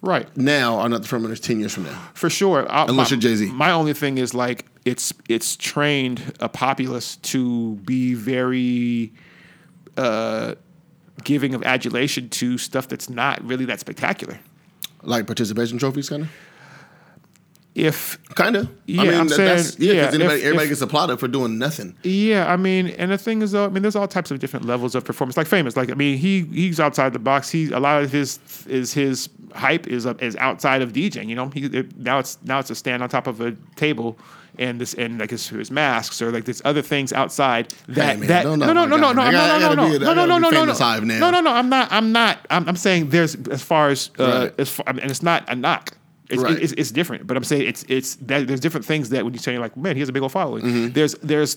right. now are not the front runners ten years from now. For sure. I- Unless my- you're Jay-Z. My only thing is like it's it's trained a populace to be very uh, giving of adulation to stuff that's not really that spectacular. Like participation trophies, kind of. If Kind of. Yeah, I mean, I'm that, saying- that's yeah. yeah, Because anybody, if- everybody if- gets applauded for doing nothing. yeah, I mean, and the thing is though, I mean, there's all types of different levels of performance. Like famous, like I mean, he he's outside the box. He a lot of his is his hype is is outside of DJing. You know, he now it's now it's a stand on top of a table. And this and like his, his masks or like there's other things outside that man, that no no no no no no no no a- I no no no no no no no no no I'm not I'm not I'm, I'm saying there's as far as uh, Right. as far, and it's not a knock it's, Right. it's, it's different, but I'm saying it's it's that there's different things that when you say like, man, he has a big old following. Mm-hmm. There's there's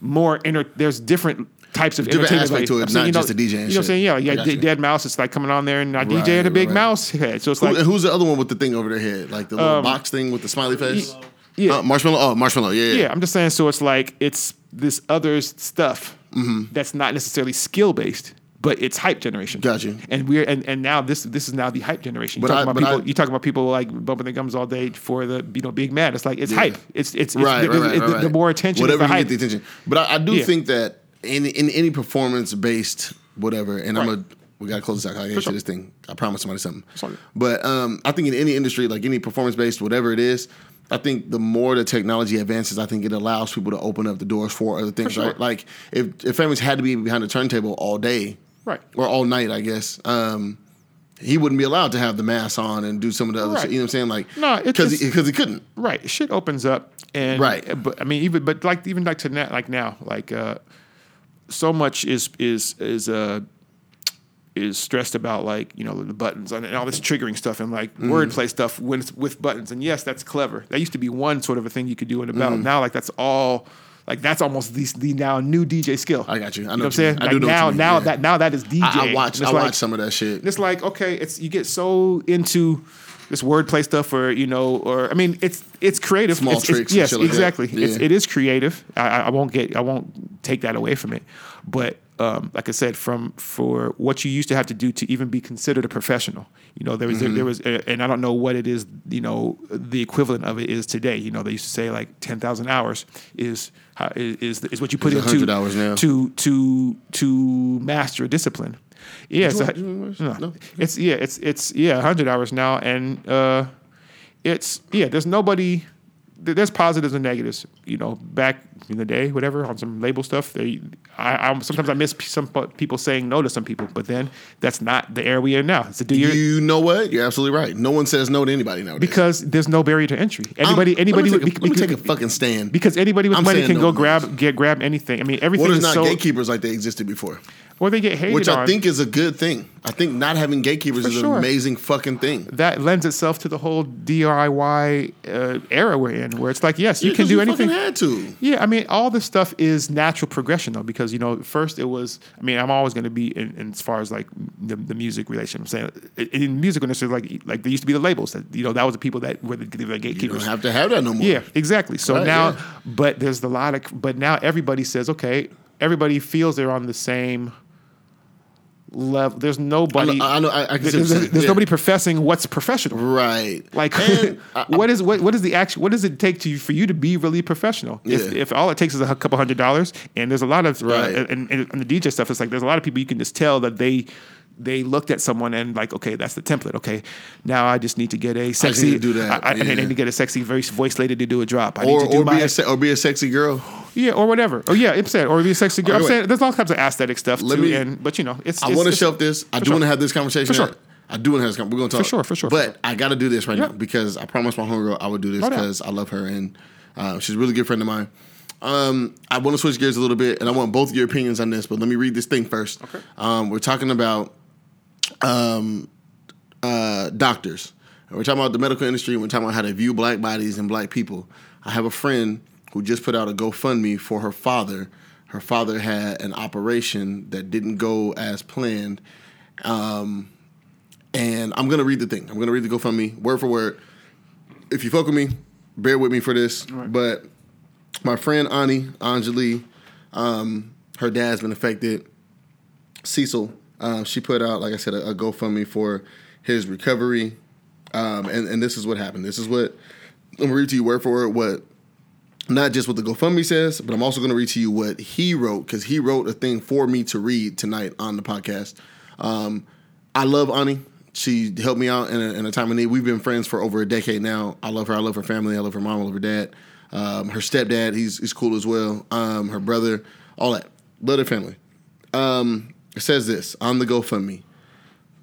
more inter, there's different types of Different entertainment. aspect to it, I'm saying, not you know, just the DJing You know what I'm saying? Yeah, yeah. D- Deadmau5 is like coming on there and not Right, DJ a big right. mouse head. So it's Who, like who's the other one with the thing over their head, like the little box thing with the smiley face? Um, yeah. Uh, Marshmello. Oh, Marshmello. Yeah, yeah. yeah, I'm just saying. So it's like it's this other stuff Mm-hmm. that's not necessarily skill based. But it's hype generation. Gotcha. And we're and, and now this this is now the hype generation. You But talk I- people. I- you talk about people like bumping their gums all day for the you know big mad. It's like it's hype. It's it's, right, the, right, right, the- right, the- right. the more attention, whatever you hype. get the attention. But I, I do Yeah. think that in in any performance based whatever, and I'm a we gotta close this out. I gotta sure. this thing. I promise somebody something. Sorry. But um, I think in any industry, like any performance based, whatever it is. I think the more the technology advances, I think it allows people to open up the doors for other things, sure. right? Like if if Famous had to be behind the turntable all day, Right. or all night, I guess, um, he wouldn't be allowed to have the mask on and do some of the other Right. shit. You know what I'm saying? Like, No, because he, 'cause he couldn't. Right. Shit opens up and Right. But I mean, even but like even like to now, like now, like uh, so much is is is uh is stressed about like you know the buttons and all this triggering stuff and like Mm-hmm. wordplay stuff with with buttons. And yes, that's clever. That used to be one sort of a thing you could do in a battle. Now like that's all. Like that's almost the, the now new DJ skill. I got you. I know you know what I'm saying? I Like do know what now, now yeah. that now that is DJ. I, I watched. And I it's like- watched some of that shit. and it's like okay, it's you get so into this wordplay stuff, or you know, or I mean, it's it's creative. Small It's- it's- tricks and yes, shit like that. exactly. It's, Yeah. it is creative. I I won't get. I won't take that away from it. But um, like I said, from for what you used to have to do to even be considered a professional, you know, there was Mm-hmm. there was, uh, and I don't know what it is. You know, the equivalent of it is today. You know, they used to say like ten thousand hours is is is what you put It's into hours now. to to to master a discipline. Yeah, it's, a- want- hours? no, No. it's yeah, it's it's yeah, hundred hours now, and uh, it's yeah. There's nobody. There- There's positives and negatives. You know, back in the day, whatever on some label stuff. They, I, I'm sometimes I miss some people saying no to some people, but then that's not the era we in now. It's a do You know what? You're absolutely right. No one says no to anybody nowadays. because there's no barrier to entry. Anybody, I'm- anybody, Let me take a, let me take a fucking stand. because anybody with I'm money can no go grab get grab anything. I mean, everything What is is not so gatekeepers like they existed before? Or they get hated Which I on. think is a good thing. I think not having gatekeepers For is sure. an amazing fucking thing. that lends itself to the whole DIY uh, era we're in, where it's like, yes, you Yeah, can 'cause do fucking anything. had to. Yeah, I mean, all this stuff is natural progression though, because you know, first it was. I mean, I'm always going to be in, in as far as like the, the music relation. I'm saying in- in music industry, like like there used to be the labels that you know that was the people that were the, the You don't gatekeepers. have to have that no more. Yeah, exactly. So Right, now, yeah. but there's a lot of, but now everybody says, okay, everybody feels they're on the same level. There's I nobody. know. I, know, I, I can there's there's Yeah. nobody professing what's professional. Right. Like, I- what is what what is the action? What does it take to you for you to be really professional? If, if all it takes is a couple hundred dollars, and there's a lot of Right. uh, and, and, and the DJ stuff, it's like there's a lot of people you can just tell that they they looked at someone and like, okay, that's the template. Okay, now I just need to get a sexy. need to do that, I, I, and I need to get a sexy voice voice lady to do a drop. I or need to do or my be a se- or be a sexy girl. yeah or whatever. Oh yeah, I'm saying or be a sexy girl. I'm saying there's all kinds of aesthetic stuff Let too. me- and but you know, it's I want to shelf this. I do sure. want to have this conversation. For sure. I do want to have this. con- We're going to talk for sure, for sure, for But sure. I got to do this right Yeah. now because I promised my homegirl I would do this because I love her and uh, she's a really good friend of mine. Um, I want to switch gears a little bit, and I want both of your opinions on this. But let me read this thing first. Okay. Um, we're talking about um, uh, doctors. And We're talking about the medical industry. We're talking about how to view black bodies and black people. I have a friend who just put out a GoFundMe for her father. Her father had an operation that didn't go as planned. Um, and I'm gonna read the thing. I'm gonna read the GoFundMe word for word. If you fuck with me, bear with me for this. But my friend Ani Anjali, um, her dad's been affected. Cecil, um, she put out, like I said, a, a GoFundMe for his recovery. Um, and, and this is what happened. This is what I'm gonna read to you word for word what not just what the GoFundMe says, but I'm also gonna read to you what he wrote, because he wrote a thing for me to read tonight on the podcast. Um, I love Ani. She helped me out in a, in a time of need. We've been friends for over a decade now. I love her. I love her family. I love her mom. I love her dad. Um, her stepdad, he's he's cool as well. Um, her brother, all that. Love their family. It says this on the GoFundMe.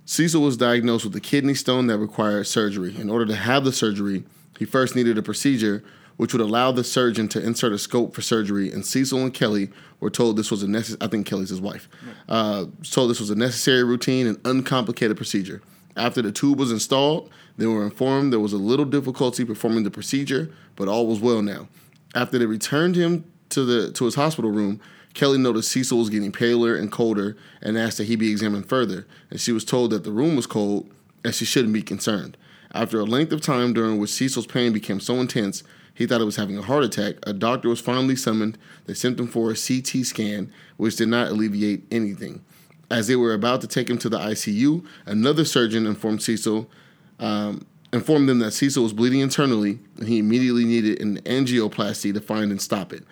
Cecil was diagnosed with a kidney stone that required surgery. In order to have the surgery, he first needed a procedure which would allow the surgeon to insert a scope for surgery. And Cecil and Kelly were told this was a necessary. I think Kelly's his wife. Uh, told this was a necessary, routine, and uncomplicated procedure. After the tube was installed, they were informed there was a little difficulty performing the procedure, but all was well now. After they returned him to the to his hospital room, Kelly noticed Cecil was getting paler and colder and asked that he be examined further. And she was told that the room was cold and she shouldn't be concerned. After a length of time during which Cecil's pain became so intense, he thought he was having a heart attack. A doctor was finally summoned. They sent him for a CT scan, which did not alleviate anything. As they were about to take him to the ICU, another surgeon informed Cecil um, informed them that Cecil was bleeding internally and he immediately needed an angioplasty to find and stop it.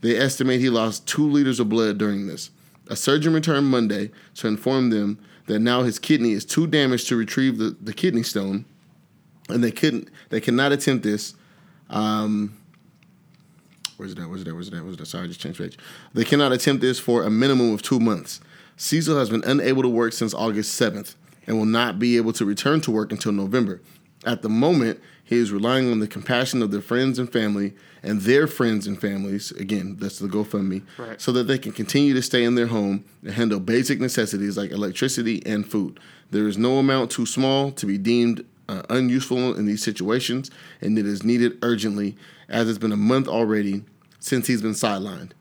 They estimate he lost two liters of blood during this. A surgeon returned Monday to inform them that now his kidney is too damaged to retrieve the, the kidney stone, and they couldn't they cannot attempt this. Um, where's it at? Where's it at? Where's it at? Where's it? Sorry, I just changed page. They cannot attempt this for a minimum of two months. Cecil has been unable to work since August 7th and will not be able to return to work until November. At the moment, he is relying on the compassion of their friends and family and their friends and families. Again, that's the GoFundMe, Right. so that they can continue to stay in their home and handle basic necessities like electricity and food. There is no amount too small to be deemed uh, unuseful in these situations, and it is needed urgently, as it's been a month already since he's been sidelined.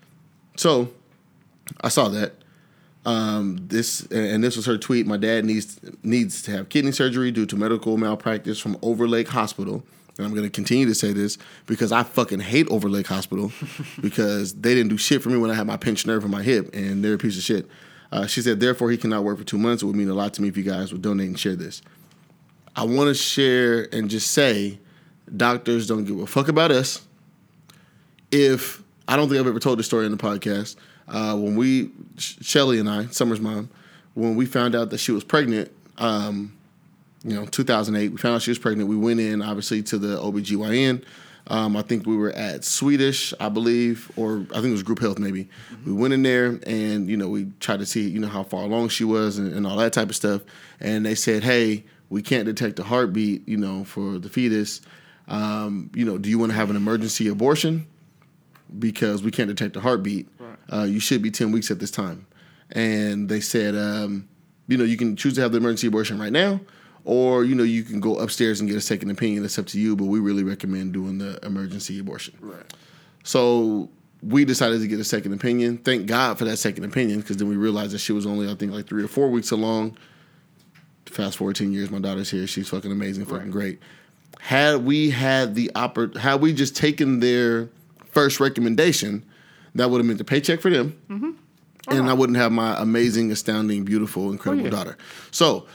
So, I saw that. Um, this and this was her tweet. My dad needs needs to have kidney surgery due to medical malpractice from Overlake Hospital. And I'm going to continue to say this because I fucking hate Overlake Hospital because they didn't do shit for me when I had my pinched nerve in my hip, and they're a piece of shit. Uh, she said, therefore, he cannot work for two months. It would mean a lot to me if you guys would donate and share this. I want to share and just say, doctors don't give a fuck about us. If I don't think I've ever told this story in the podcast, uh, when we Shelly and I, Summer's mom, when we found out that she was pregnant, um, you know, 2008, we found out she was pregnant. We went in obviously to the OBGYN. Um, I think we were at Swedish, I believe, or I think it was Group Health maybe. Mm-hmm. We went in there and, you know, we tried to see, you know, how far along she was and, and all that type of stuff. And they said, hey, we can't detect a heartbeat, you know, for the fetus. Um, you know, do you want to have an emergency abortion? Because we can't detect a heartbeat. Right. Uh, you should be 10 weeks at this time. And they said, um, you know, you can choose to have the emergency abortion right now, or you know, you can go upstairs and get a second opinion. That's up to you, but we really recommend doing the emergency abortion. Right. So we decided to get a second opinion. Thank God for that second opinion, because then we realized that she was only, I think, like three or four weeks along. Fast forward ten years, my daughter's here. She's fucking amazing, fucking right. great. Had we had the oppor- had we just taken their first recommendation, that would have meant the paycheck for them. Mm-hmm. And I wouldn't have my amazing, astounding, beautiful, incredible oh, yeah. daughter. So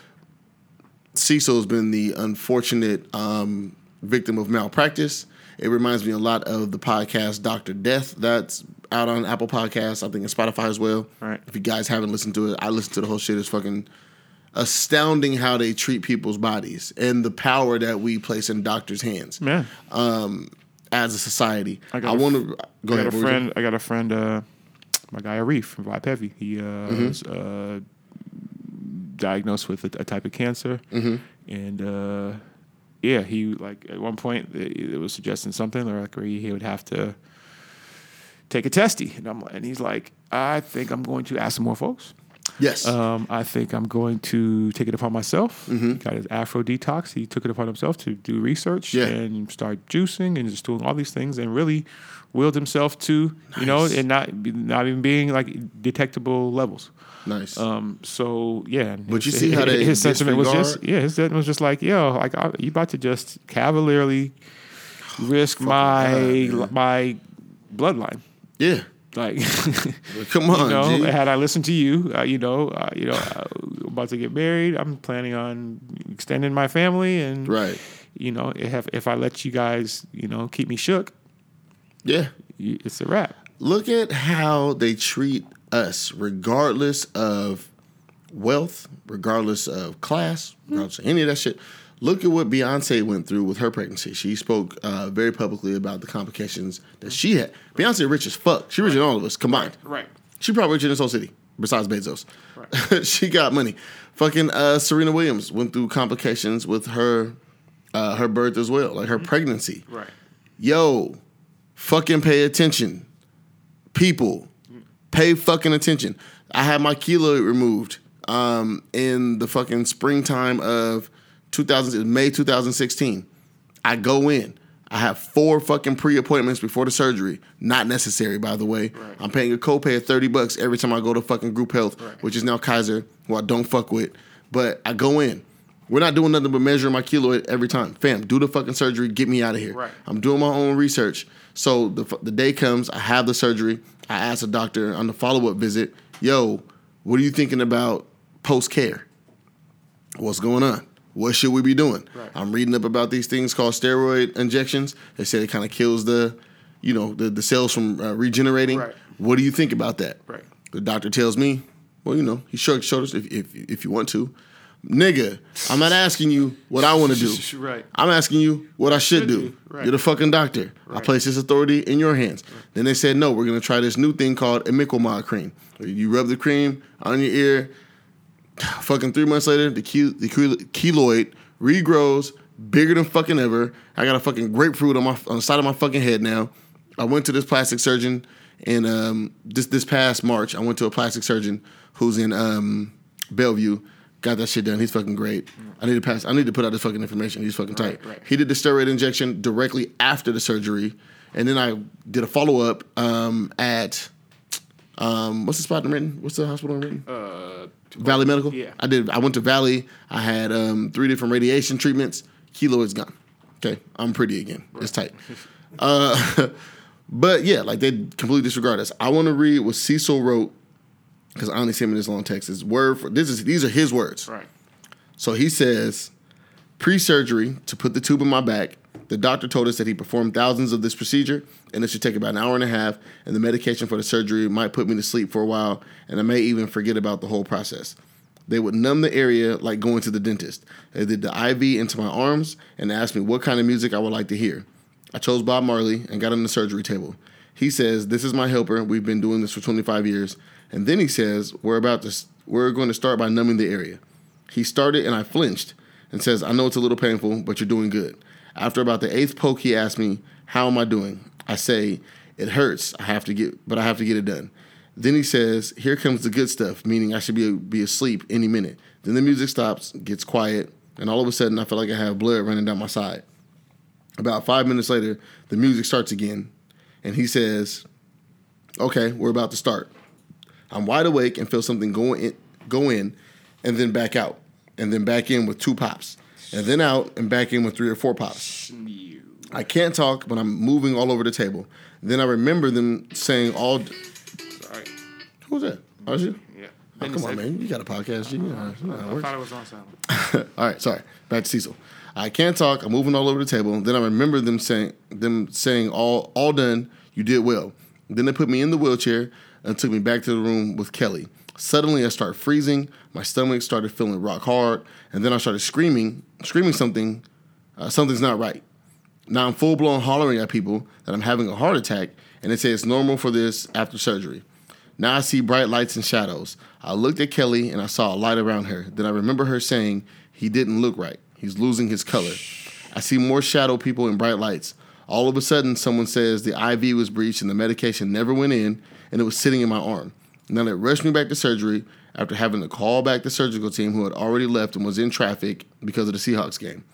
Cecil's been the unfortunate um, victim of malpractice. It reminds me a lot of the podcast Doctor Death that's out on Apple Podcasts. I think in Spotify as well. Right. If you guys haven't listened to it, I listened to the whole shit. It's fucking astounding how they treat people's bodies and the power that we place in doctors' hands. Yeah. Um, as a society, I, I want to go I ahead. Got a friend. I got a friend. Uh, my guy Arif from Vibe Heavy. He uh, mm-hmm. was uh, diagnosed with a, a type of cancer, mm-hmm. and uh, yeah, he like at one point it, was suggesting something or like where he would have to take a testy, and I'm and he's like, I think I'm going to ask some more folks. Yes. Um, I think I'm going to take it upon myself. Mm-hmm. Got his Afro detox. He took it upon himself to do research yeah. and start juicing and just doing all these things and really willed himself to, nice. you know, and not not even being like detectable levels. Nice. Um. So yeah. But you see how they his sentiment was just yeah. His sentiment was just like yo, like I, you about to just cavalierly risk my God, my bloodline. Yeah. Like, come on, you know, G. had I listened to you, uh, you know, uh, you know, uh, about to get married, I'm planning on extending my family, and right, you know, if if I let you guys, you know, keep me shook, yeah, it's a wrap. Look at how they treat us, regardless of wealth, regardless of class, regardless mm-hmm. of any of that shit. Look at what Beyonce went through with her pregnancy. She spoke uh, very publicly about the complications that she had. Beyonce rich as fuck. She richer than all of us combined. Right. She probably richer than this whole city, besides Bezos. Right. she got money. Fucking uh, Serena Williams went through complications with her uh, her birth as well, like her mm-hmm. pregnancy. Right. Yo, fucking pay attention. People, pay fucking attention. I had my keloid removed um, in the fucking springtime of 2000 May 2016. I go in. I have four fucking pre-appointments before the surgery. Not necessary, by the way. Right. I'm paying a copay of 30 bucks every time I go to fucking group health, right. which is now Kaiser, who I don't fuck with. But I go in. We're not doing nothing but measuring my keloid every time. Fam, do the fucking surgery, get me out of here. Right. I'm doing my own research. So the, the day comes, I have the surgery. I ask the doctor on the follow-up visit, yo, what are you thinking about post-care? What's going on? What should we be doing? Right. I'm reading up about these things called steroid injections. They say it kind of kills the, you know, the, the cells from uh, regenerating. Right. What do you think about that? Right. The doctor tells me, well, you know, he shrugs shoulders if, if, if you want to. Nigga, I'm not asking you what I want to do. right. I'm asking you what I should, should do. Right. You're the fucking doctor. I place this authority in your hands. Then they said, no, we're going to try this new thing called imiquimod cream. You rub the cream on your ear, Fucking three months later, the, ke- the keloid regrows bigger than fucking ever. I got a fucking grapefruit on my on the side of my fucking head now. I went to this plastic surgeon in um, this this past March. I went to a plastic surgeon who's in um, Bellevue. Got that shit done. He's fucking great. I need to pass. I need to put out this fucking information. He's fucking tight. Right, right. He did the steroid injection directly after the surgery, and then I did a follow up um, at Um, what's the spot in Renton? What's the hospital in Renton? Uh, Valley Medical. Yeah. I did. I went to Valley. I had um, three different radiation treatments. Kilo is gone. Okay, I'm pretty again. It's tight. Uh, but yeah, like they completely disregard us. I want to read what Cecil wrote because I only sent me this long text. It's word for this is these are his words. right. So he says, pre-surgery to put the tube in my back. The doctor told us that he performed thousands of this procedure, and it should take about an hour and a half. And the medication for the surgery might put me to sleep for a while, and I may even forget about the whole process. They would numb the area like going to the dentist. They did the IV into my arms and asked me what kind of music I would like to hear. I chose Bob Marley and got on the surgery table. He says, "This is my helper. We've been doing this for 25 years." And then he says, "We're about to. We're going to start by numbing the area." He started and I flinched and says, I know it's a little painful, but you're doing good. After about the eighth poke, he asked me, How am I doing? I say, It hurts. I have to get but I have to get it done. Then he says, Here comes the good stuff, meaning I should be be asleep any minute. Then the music stops, gets quiet, and all of a sudden I feel like I have blood running down my side. About five minutes later, the music starts again, and he says, Okay, we're about to start. I'm wide awake and feel something go in, go in, and then back out, and then back in with two pops, and then out and back in with three or four pops. I can't talk, but I'm moving all over the table. Then I remember them saying all. Sorry. Who was that? Oh, was you? Yeah. Oh, come on, man! You got a podcast. You know, know how it it was on silent. All right, sorry. Back to Cecil. I can't talk. I'm moving all over the table. Then I remember them saying them saying all all done. You did well. Then they put me in the wheelchair and took me back to the room with Kelly. Suddenly I start freezing. My stomach started feeling rock hard, and then I started screaming, screaming something. Uh, something's not right. Now I'm full blown hollering at people that I'm having a heart attack, and they say it's normal for this after surgery. Now I see bright lights and shadows. I looked at Kelly and I saw a light around her. Then I remember her saying, He didn't look right. He's losing his color. I see more shadow people and bright lights. All of a sudden, someone says the IV was breached and the medication never went in, and it was sitting in my arm. Now they rushed me back to surgery after having to call back the surgical team who had already left and was in traffic because of the Seahawks game.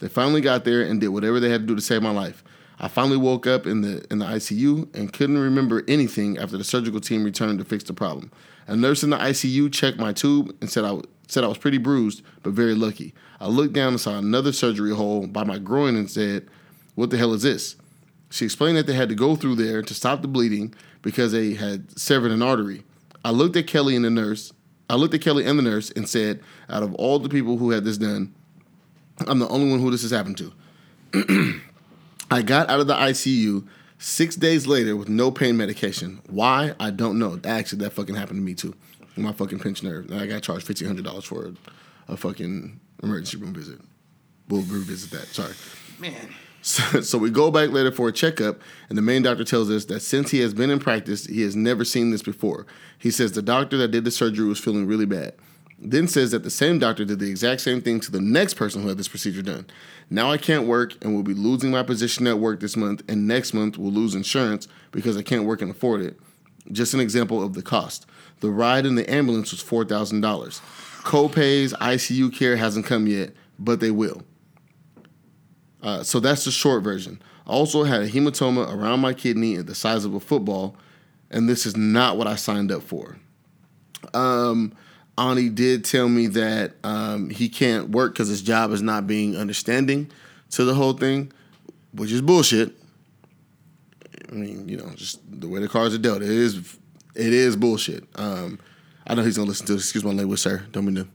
They finally got there and did whatever they had to do to save my life. I finally woke up in the in the ICU and couldn't remember anything after the surgical team returned to fix the problem. A nurse in the ICU checked my tube and said I said I was pretty bruised but very lucky. I looked down and saw another surgery hole by my groin and said, "What the hell is this?" She explained that they had to go through there to stop the bleeding because they had severed an artery. I looked at Kelly and the nurse. I looked at Kelly and the nurse and said, "Out of all the people who had this done, I'm the only one who this has happened to." I got out of the ICU six days later with no pain medication. Why? I don't know. Actually, that fucking happened to me too. My fucking pinched nerve. And I got charged fifteen hundred dollars for a, a fucking emergency room visit. We'll revisit that. Sorry. Man. So, so we go back later for a checkup, and the main doctor tells us that since he has been in practice, he has never seen this before. He says the doctor that did the surgery was feeling really bad. Then says that the same doctor did the exact same thing to the next person who had this procedure done. Now I can't work and will be losing my position at work this month, and next month will lose insurance because I can't work and afford it. Just an example of the cost. The ride in the ambulance was four thousand dollars. Co-pays, ICU care hasn't come yet, but they will. Uh, so that's the short version. I also had a hematoma around my kidney the size of a football, and this is not what I signed up for. Um, Ani did tell me that um, he can't work because his job is not being understanding to the whole thing, which is bullshit. I mean, you know, just the way the cards are dealt, it is it is bullshit. Um, I know he's gonna listen to. Excuse my language, sir. Don't mean to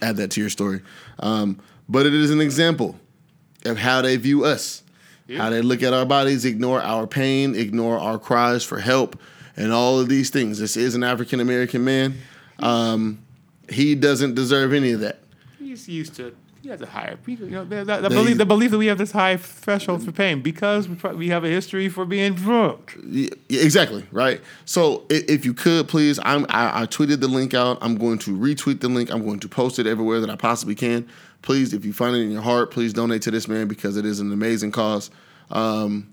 add that to your story, um, but it is an example of how they view us, how they look at our bodies, ignore our pain, ignore our cries for help, and all of these things. This is an African American man. Um, he doesn't deserve any of that. He's used to. He has a higher. You know, the, the, the belief, the belief that we have this high threshold for pain because we, we have a history for being broke. Yeah, yeah, exactly right. So if you could please, I'm I, I tweeted the link out. I'm going to retweet the link. I'm going to post it everywhere that I possibly can. Please, if you find it in your heart, please donate to this man because it is an amazing cause. Um,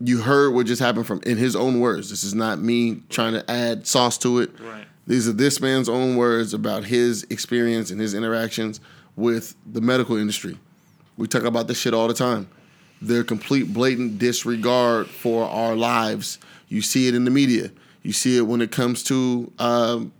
you heard what just happened from in his own words. This is not me trying to add sauce to it. Right. These are this man's own words about his experience and his interactions with the medical industry. We talk about this shit all the time. Their complete blatant disregard for our lives. You see it in the media. You see it when it comes to um,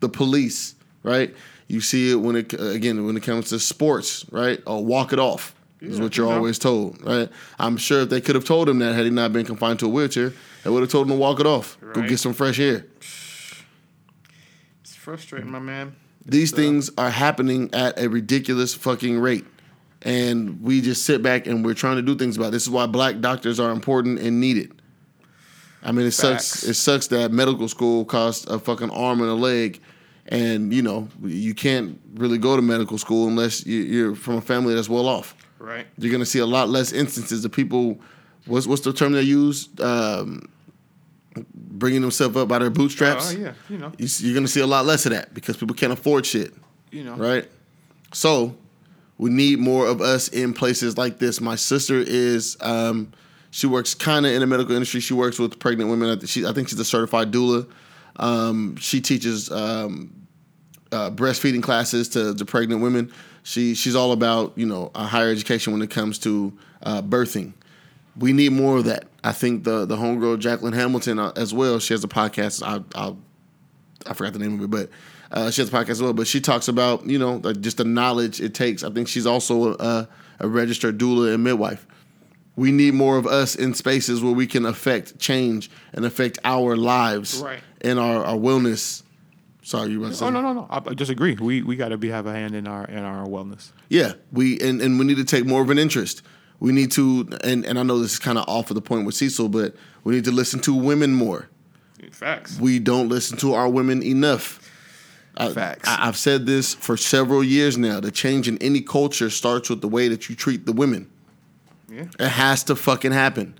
the police, right? You see it when it again when it comes to sports, right? Or walk it off is what you're you know. always told, right? I'm sure if they could have told him that had he not been confined to a wheelchair, they would have told him to walk it off, go get some fresh air. It's frustrating, my man. These uh, things are happening at a ridiculous fucking rate. And we just sit back and we're trying to do things about it. This is why black doctors are important and needed. I mean, it Facts. sucks. It sucks that medical school costs a fucking arm and a leg, and you know you can't really go to medical school unless you- you're from a family that's well off. Right. You're gonna see a lot less instances of people. What's what's the term they use? Um, bringing themselves up by their bootstraps. Oh yeah, you know, You're gonna see a lot less of that because people can't afford shit you know. right? So we need more of us in places like this. My sister is, um, she works kind of in the medical industry. She works with pregnant women. She, I think she's a certified doula. Um, she teaches um, uh, breastfeeding classes to, to pregnant women. She she's all about you know a higher education when it comes to uh, birthing. We need more of that. I think the the homegirl Jacqueline Hamilton uh, as well. She has a podcast. I, I'll I forgot the name of it, but uh, she has a podcast as well. But she talks about you know like just the knowledge it takes. I think she's also a, a registered doula and midwife. We need more of us in spaces where we can affect change and affect our lives Right. and our, our wellness. Sorry, you were about to say? Oh no, no, no. I disagree. We we got to be have a hand in our in our wellness. Yeah, we and, and we need to take more of an interest. We need to, and, and I know this is kind of off of the point with Cecil, but we need to listen to women more. Facts. we don't listen to our women enough. Facts. I, have said this for several years now. The change in any culture starts with the way that you treat the women. Yeah. It has to fucking happen.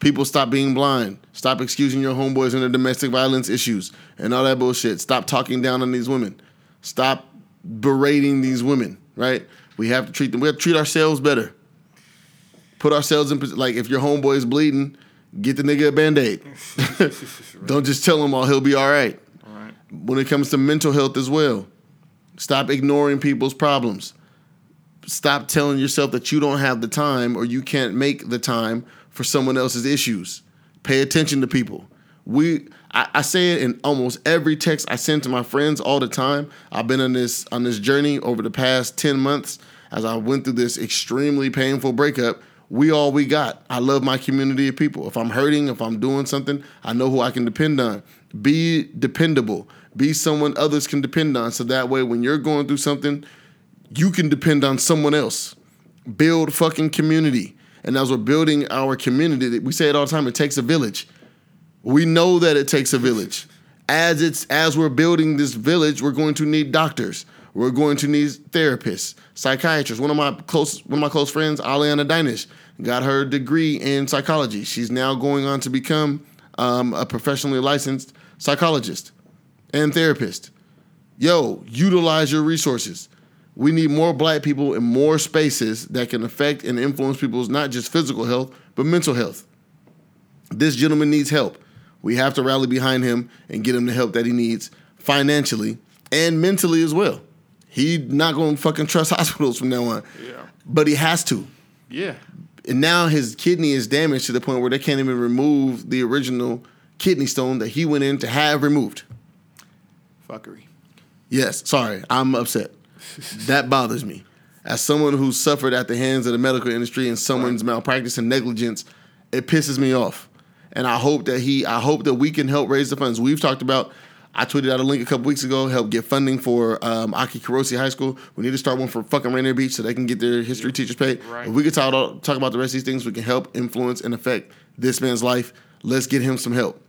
People stop being blind. Stop excusing your homeboys and their domestic violence issues and all that bullshit. Stop talking down on these women. Stop berating these women, right? We have to treat them. We have to treat ourselves better. Put ourselves in like if your homeboy is bleeding, get the nigga a band-aid. Don't just tell him, "Oh, he'll be all right." All right. when it comes to mental health as well. Stop ignoring people's problems. Stop telling yourself that you don't have the time or you can't make the time for someone else's issues. Pay attention to people. We I, I say it in almost every text I send to my friends all the time. I've been on this on this journey over the past 10 months as I went through this extremely painful breakup. We all we got. I love my community of people. If I'm hurting, if I'm doing something, I know who I can depend on. Be dependable. Be someone others can depend on. So that way, when you're going through something, you can depend on someone else. Build fucking community. And as we're building our community, we say it all the time, it takes a village. We know that it takes a village. As it's as we're building this village, we're going to need doctors. We're going to need therapists, psychiatrists. One of my close one of my close friends, Aliana Dinish, got her degree in psychology. She's now going on to become um, a professionally licensed psychologist and therapist. Yo, utilize your resources. We need more black people in more spaces that can affect and influence people's not just physical health, but mental health. This gentleman needs help. We have to rally behind him and get him the help that he needs financially and mentally as well. He not going to fucking trust hospitals from now on. Yeah. But he has to. Yeah. And now his kidney is damaged to the point where they can't even remove the original kidney stone that he went in to have removed. Fuckery. Yes, sorry, I'm upset. That bothers me. As someone who suffered at the hands of the medical industry and someone's malpractice and negligence, it pisses me off. And I hope that he, I hope that we can help raise the funds. We've talked about. I tweeted out a link a couple weeks ago. Help get funding for um, Aki Kurose High School. We need to start one for fucking Rainier Beach so they can get their history teachers paid. Right. If we could talk about, talk about the rest of these things, we can help influence and affect this man's life. Let's get him some help.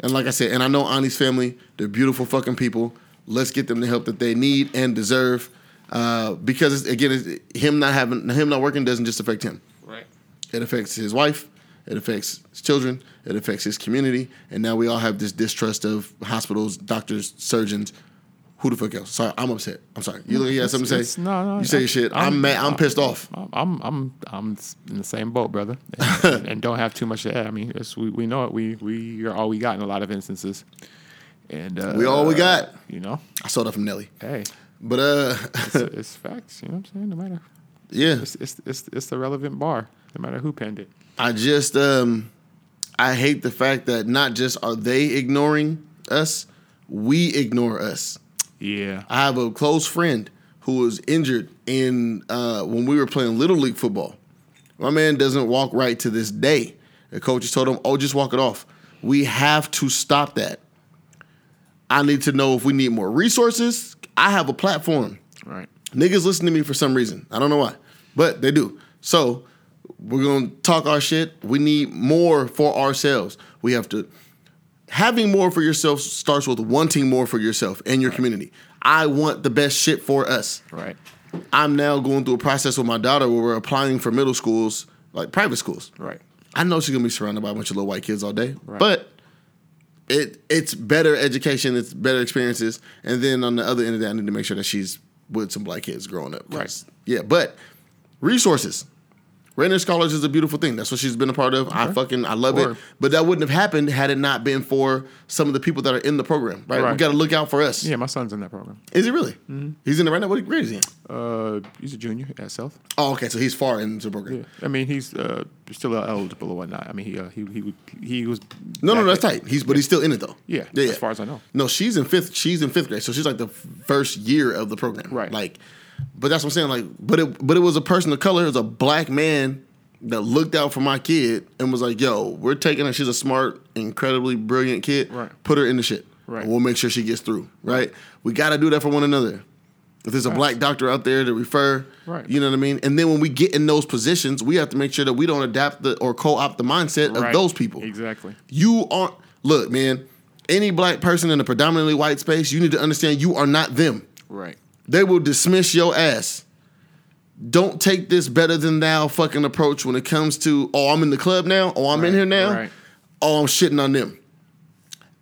And like I said, and I know Ani's family, they're beautiful fucking people. Let's get them the help that they need and deserve. Uh, because again, it's, him not having him not working doesn't just affect him. Right. It affects his wife. It affects his children. It affects his community. And now we all have this distrust of hospitals, doctors, surgeons. Who the fuck else? Sorry, I'm upset. I'm sorry. You look, you got something to say? no, no, You say I- your shit. I'm, I'm- mad. I'm pissed off. I'm I'm I'm I'm in the same boat, brother, and, and don't have too much to add. I mean, it's, we we know it. We we are all we got in a lot of instances, and uh, We all we got. You know, I saw that from Nelly. hey, But uh, it's, it's facts. You know what I'm saying? No matter, yeah, it's it's it's, it's the relevant bar. No matter who penned it. I just um I hate the fact that not just are they ignoring us, we ignore us. Yeah. I have a close friend who was injured in uh, when we were playing little league football. My man doesn't walk right to this day. The coaches told him, "Oh, just walk it off." We have to stop that. I need to know if we need more resources. I have a platform. Right. Niggas listen to me for some reason. I don't know why, but they do. So we're gonna talk our shit. We need more for ourselves. We have to. Having more for yourself starts with wanting more for yourself and your community. I want the best shit for us. Right. I'm now going through a process with my daughter where we're applying for middle schools, like private schools. Right. I know she's gonna be surrounded by a bunch of little white kids all day, Right. but it it's better education, it's better experiences, and then on the other end of that, I need to make sure that she's with some black kids growing up. Right. Yeah, but resources. Rainier Scholars is a beautiful thing. That's what she's been a part of. I fucking I love it. But that wouldn't have happened had it not been for some of the people that are in the program. Right? We Right. got to look out for us. Yeah, my son's in that program. Is he really? He's in it right now. What grade is he in? Uh, he's a junior at South. Oh, okay. So he's far into the program. Yeah. I mean, he's uh, still eligible or whatnot. I mean, he uh, he he he was. No, no, back that's at- tight. He's but he's still in it though. Yeah, yeah, as far as I know. No, she's in fifth. She's in fifth grade, so she's like the first year of the program. Right. Like, but that's what I'm saying. Like, but it but it was a person of color. It was a black man that looked out for my kid and was like, "Yo, we're taking her. She's a smart, incredibly brilliant kid. Right. Put her in the shit. Right. We'll make sure she gets through. Right. We got to do that for one another. If there's a black doctor out there to refer, Right. you know what I mean. And then when we get in those positions, we have to make sure that we don't adapt the or co-opt the mindset of those people. Exactly. You aren't. Look, man. Any black person in a predominantly white space, you need to understand you are not them. Right. They will dismiss your ass. Don't take this better than thou fucking approach when it comes to, oh, I'm in the club now. Oh, I'm in here now. right. Oh, I'm shitting on them.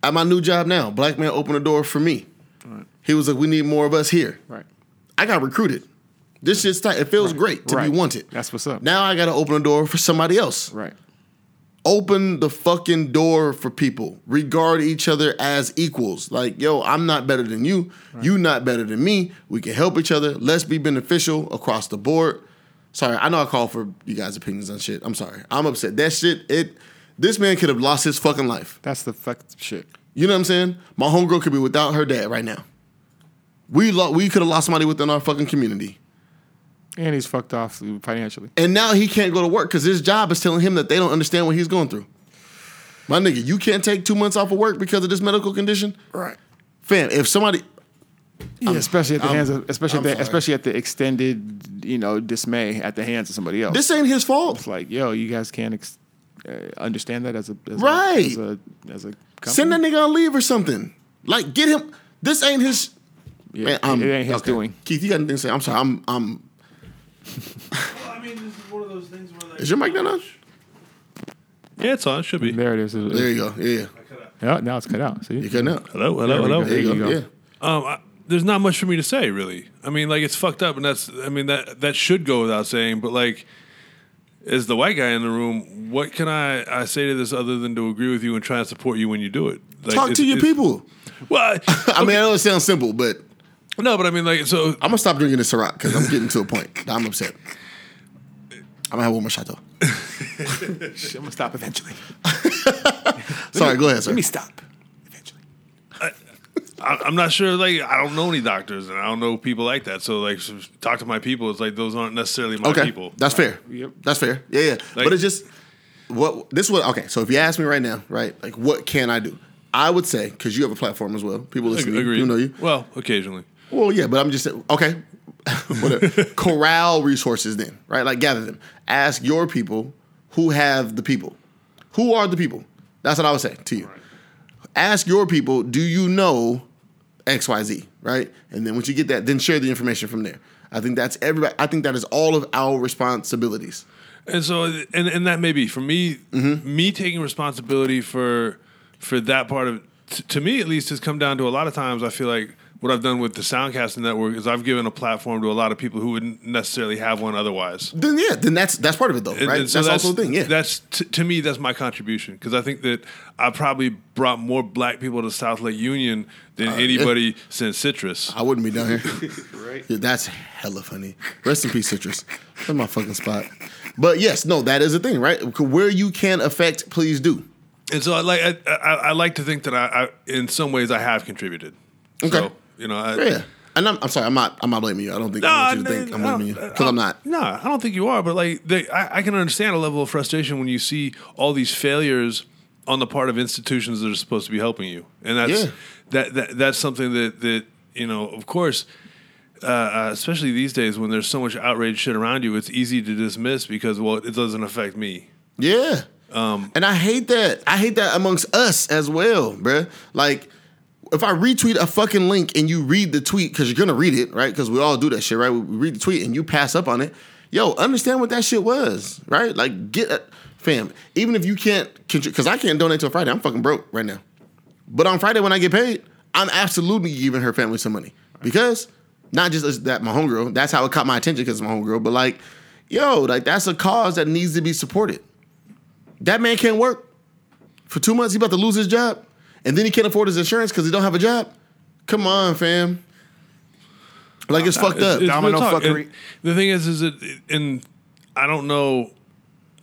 At my new job now, black man opened the door for me. He was like, we need more of us here. Right. I got recruited. This shit's tight. It feels great to Right. be wanted. That's what's up. Now I got to open the door for somebody else. Right. Open the fucking door for people. Regard each other as equals. Like, yo, I'm not better than you. You not better than me. We can help each other. Let's be beneficial across the board. Sorry, I know I call for you guys' opinions on shit. I'm sorry. I'm upset. That shit, it this man could have lost his fucking life. That's the fuck shit. You know what I'm saying? My homegirl could be without her dad right now. We lo- we could have lost somebody within our fucking community. And he's fucked off financially. And now he can't go to work because his job is telling him that they don't understand what he's going through. My nigga, you can't take two months off of work because of this medical condition? Right. Fam, if somebody Yeah, especially at the I'm- hands of, especially I'm at the, sorry. especially at the extended, you know, dismay at the hands of somebody else. this ain't his fault. it's like, yo, you guys can't ex- uh, understand that as a as Right. a, as a, as a? Send that nigga on leave or something. Like get him this ain't his Yeah, man, it ain't his okay. doing. Keith, you got anything to say? I'm sorry. I'm I'm Well, I mean, this is one of those things where like, Is your mic not on? Yeah, it's on. It should be. There it is. There you go. Yeah. Yeah, now it's cut out. See, You cutting out. Hello, hello, There hello. go. There you There go. you Yeah. Um, I, there's not much for me to say, really. I mean, like it's fucked up, and that's. I mean that that should go without saying. But like, as the white guy in the room, what can I I say to this other than to agree with you and try and support you when you do it? Like, Talk to your people. Well, I, I mean, I know it sounds simple, but no, but I mean, like, so I'm gonna stop drinking this Ciroc because I'm getting to a point. that I'm upset. I'm gonna have one more shot though. I'm gonna stop eventually. Sorry, go ahead, sir. Let me stop eventually. I, I'm not sure. Like, I don't know any doctors, and I don't know people like that. So, like, so talk to my people. It's like those aren't necessarily my Okay, people. that's fair. Yep. That's fair. Yeah, yeah. Like- but it's just what this is what. Okay, so if you ask me right now, right, like what can I do? I would say because you have a platform as well. People listen to you. Know you. Well, occasionally. Well, yeah, but I'm just okay. Corral resources, then, right? Like gather them. Ask your people who have the people. Who are the people? That's what I would say to you. Ask your people. Do you know X, Y, Z? Right, and then once you get that, then share the information from there. I think that's everybody. I think that is all of our responsibilities. And so, and and that may be for me. Mm-hmm. Me taking responsibility for for that part of t- to me at least has come down to a lot of times. I feel like what I've done with the Soundcasting Network is I've given a platform to a lot of people who wouldn't necessarily have one otherwise. Then yeah, then that's that's part of it though, And- right? and so that's, also the thing. Yeah, That's t- to me that's my contribution because I think that I probably brought more black people to South Lake Union than Uh, anybody since Citrus. I wouldn't be down here. right. Yeah, that's hella funny. Rest in peace, Citrus. That's my fucking spot. But yes, no, that is a thing, right? Where you can affect, please do. and so I like I, I, I like to think that I, I in some ways I have contributed. Okay. So, you know, I, Yeah. And I'm, I'm sorry, I'm not I'm not blaming you. I don't think I want you to think I'm blaming you. Because I'm not. No, I don't think you are. But like, they, I, I can understand a level of frustration when you see all these failures on the part of institutions that are supposed to be helping you, and that's Yeah. that, that that's something that that you know, of course. Uh, uh, especially these days when there's so much outrage shit around you, it's easy to dismiss because well, it doesn't affect me. Yeah. Um, and I hate that. I hate that amongst us as well, bruh. Like, if I retweet a fucking link and you read the tweet, because you're gonna read it, right? Because we all do that shit, right? We read the tweet and you pass up on it. Yo, understand what that shit was, right? Like, get a, fam. Even if you can't, because I can't donate till Friday. I'm fucking broke right now. But on Friday when I get paid, I'm absolutely giving her family some money because not just that my homegirl. That's how it caught my attention because my homegirl. But like, yo, like that's a cause that needs to be supported. That man can't work for two months. He about to lose his job, and then he can't afford his insurance because he don't have a job. Come on, fam. Like it's fucked up. It's Domino fuckery. And the thing is, is it, and I don't know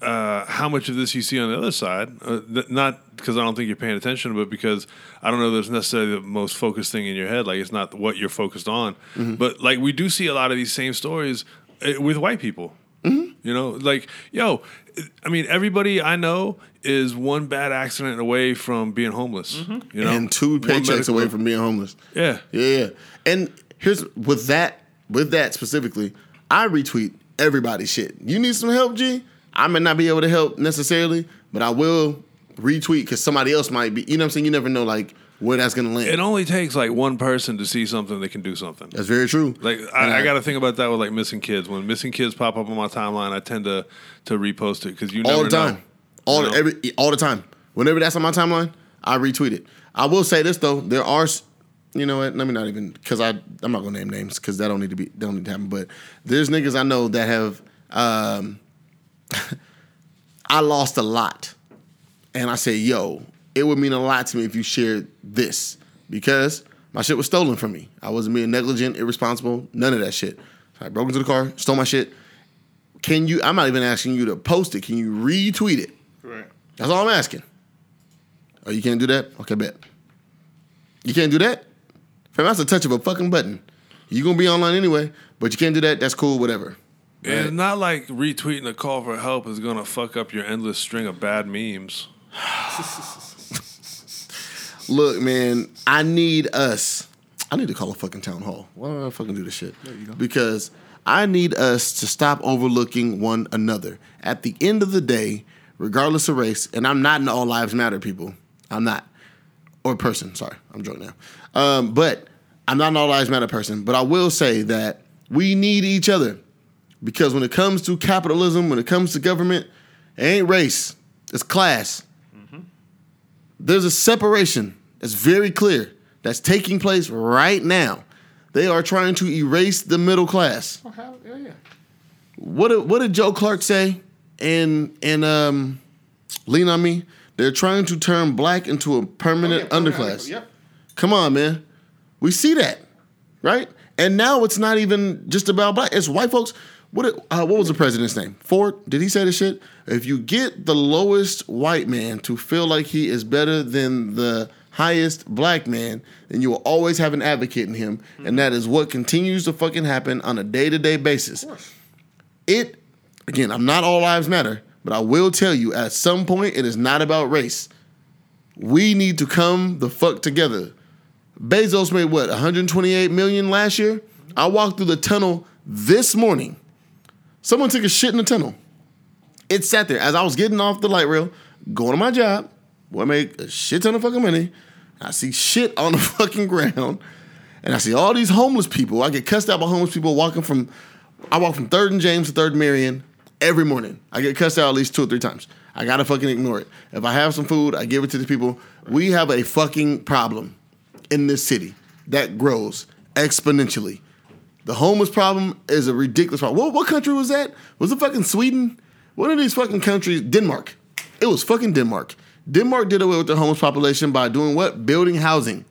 uh, how much of this you see on the other side. Uh, th- not because I don't think you're paying attention, but because I don't know there's necessarily the most focused thing in your head. Like it's not what you're focused on. But like we do see a lot of these same stories uh, with white people. You know, like yo, I mean, everybody I know is one bad accident away from being homeless. Mm-hmm. You know, and two paychecks away from being homeless. Yeah. Yeah, yeah. And here's with that, with that specifically, I retweet everybody's shit. You need some help, G? I may not be able to help necessarily, but I will retweet because somebody else might be. You know what I'm saying? You never know like where that's gonna land. It only takes like one person to see something that can do something. that's very true. Like And I, I got to think about that with like missing kids. When missing kids pop up on my timeline, I tend to to repost it because you never all the time, know. All know? every all the time. Whenever that's on my timeline, I retweet it. I will say this though, there are, you know what? Let me not even because I I'm not gonna name names because that don't need to be that don't need to happen. But there's niggas I know that have um, I lost a lot, and I say, yo, it would mean a lot to me if you shared this because my shit was stolen from me. I wasn't being negligent, irresponsible, none of that shit. So I broke into the car, stole my shit. Can you? I'm not even asking you to post it. Can you retweet it? Right. That's all I'm asking. Oh, you can't do that? Okay, bet. You can't do that? Fam, that's a touch of a fucking button. you gonna be online anyway, but you can't do that. That's cool, whatever. And it's not like retweeting a call for help is gonna fuck up your endless string of bad memes. Look, man, I need us. I need to call a fucking town hall. Why don't I fucking do this shit? Because I need us to stop overlooking one another. At the end of the day, regardless of race, and I'm not an all lives matter people. I'm not. Or person, sorry. I'm drunk now. Um, but I'm not an all lives matter person. But I will say that we need each other. Because when it comes to capitalism, when it comes to government, it ain't race. It's class there's a separation that's very clear that's taking place right now. They are trying to erase the middle class. Oh, hell, yeah, yeah. What did, what did Joe Clark say in and um, Lean on Me? They're trying to turn black into a permanent Oh, yeah, underclass. Yep. Come on, man. We see that, right? And now it's not even just about black. It's white folks. What it- uh, what was the president's name? Ford. Did he say this shit? If you get the lowest white man to feel like he is better than the highest black man, then you will always have an advocate in him, and that is what continues to fucking happen on a day to day basis. It again, I'm not all lives matter, but I will tell you at some point it is not about race. We need to come the fuck together. Bezos made what 128 million last year. I walked through the tunnel this morning. Someone took a shit in the tunnel. It sat there as I was getting off the light rail, going to my job. Boy, I make a shit ton of fucking money. I see shit on the fucking ground, and I see all these homeless people. I get cussed out by homeless people walking from. I walk from Third and James to Third Marion every morning. I get cussed out at least two or three times. I gotta fucking ignore it. If I have some food, I give it to the people. We have a fucking problem in this city that grows exponentially. The homeless problem is a ridiculous problem. What, what country was that? Was it fucking Sweden? One of these fucking countries, Denmark. It was fucking Denmark. Denmark did away with the homeless population by doing what? Building housing.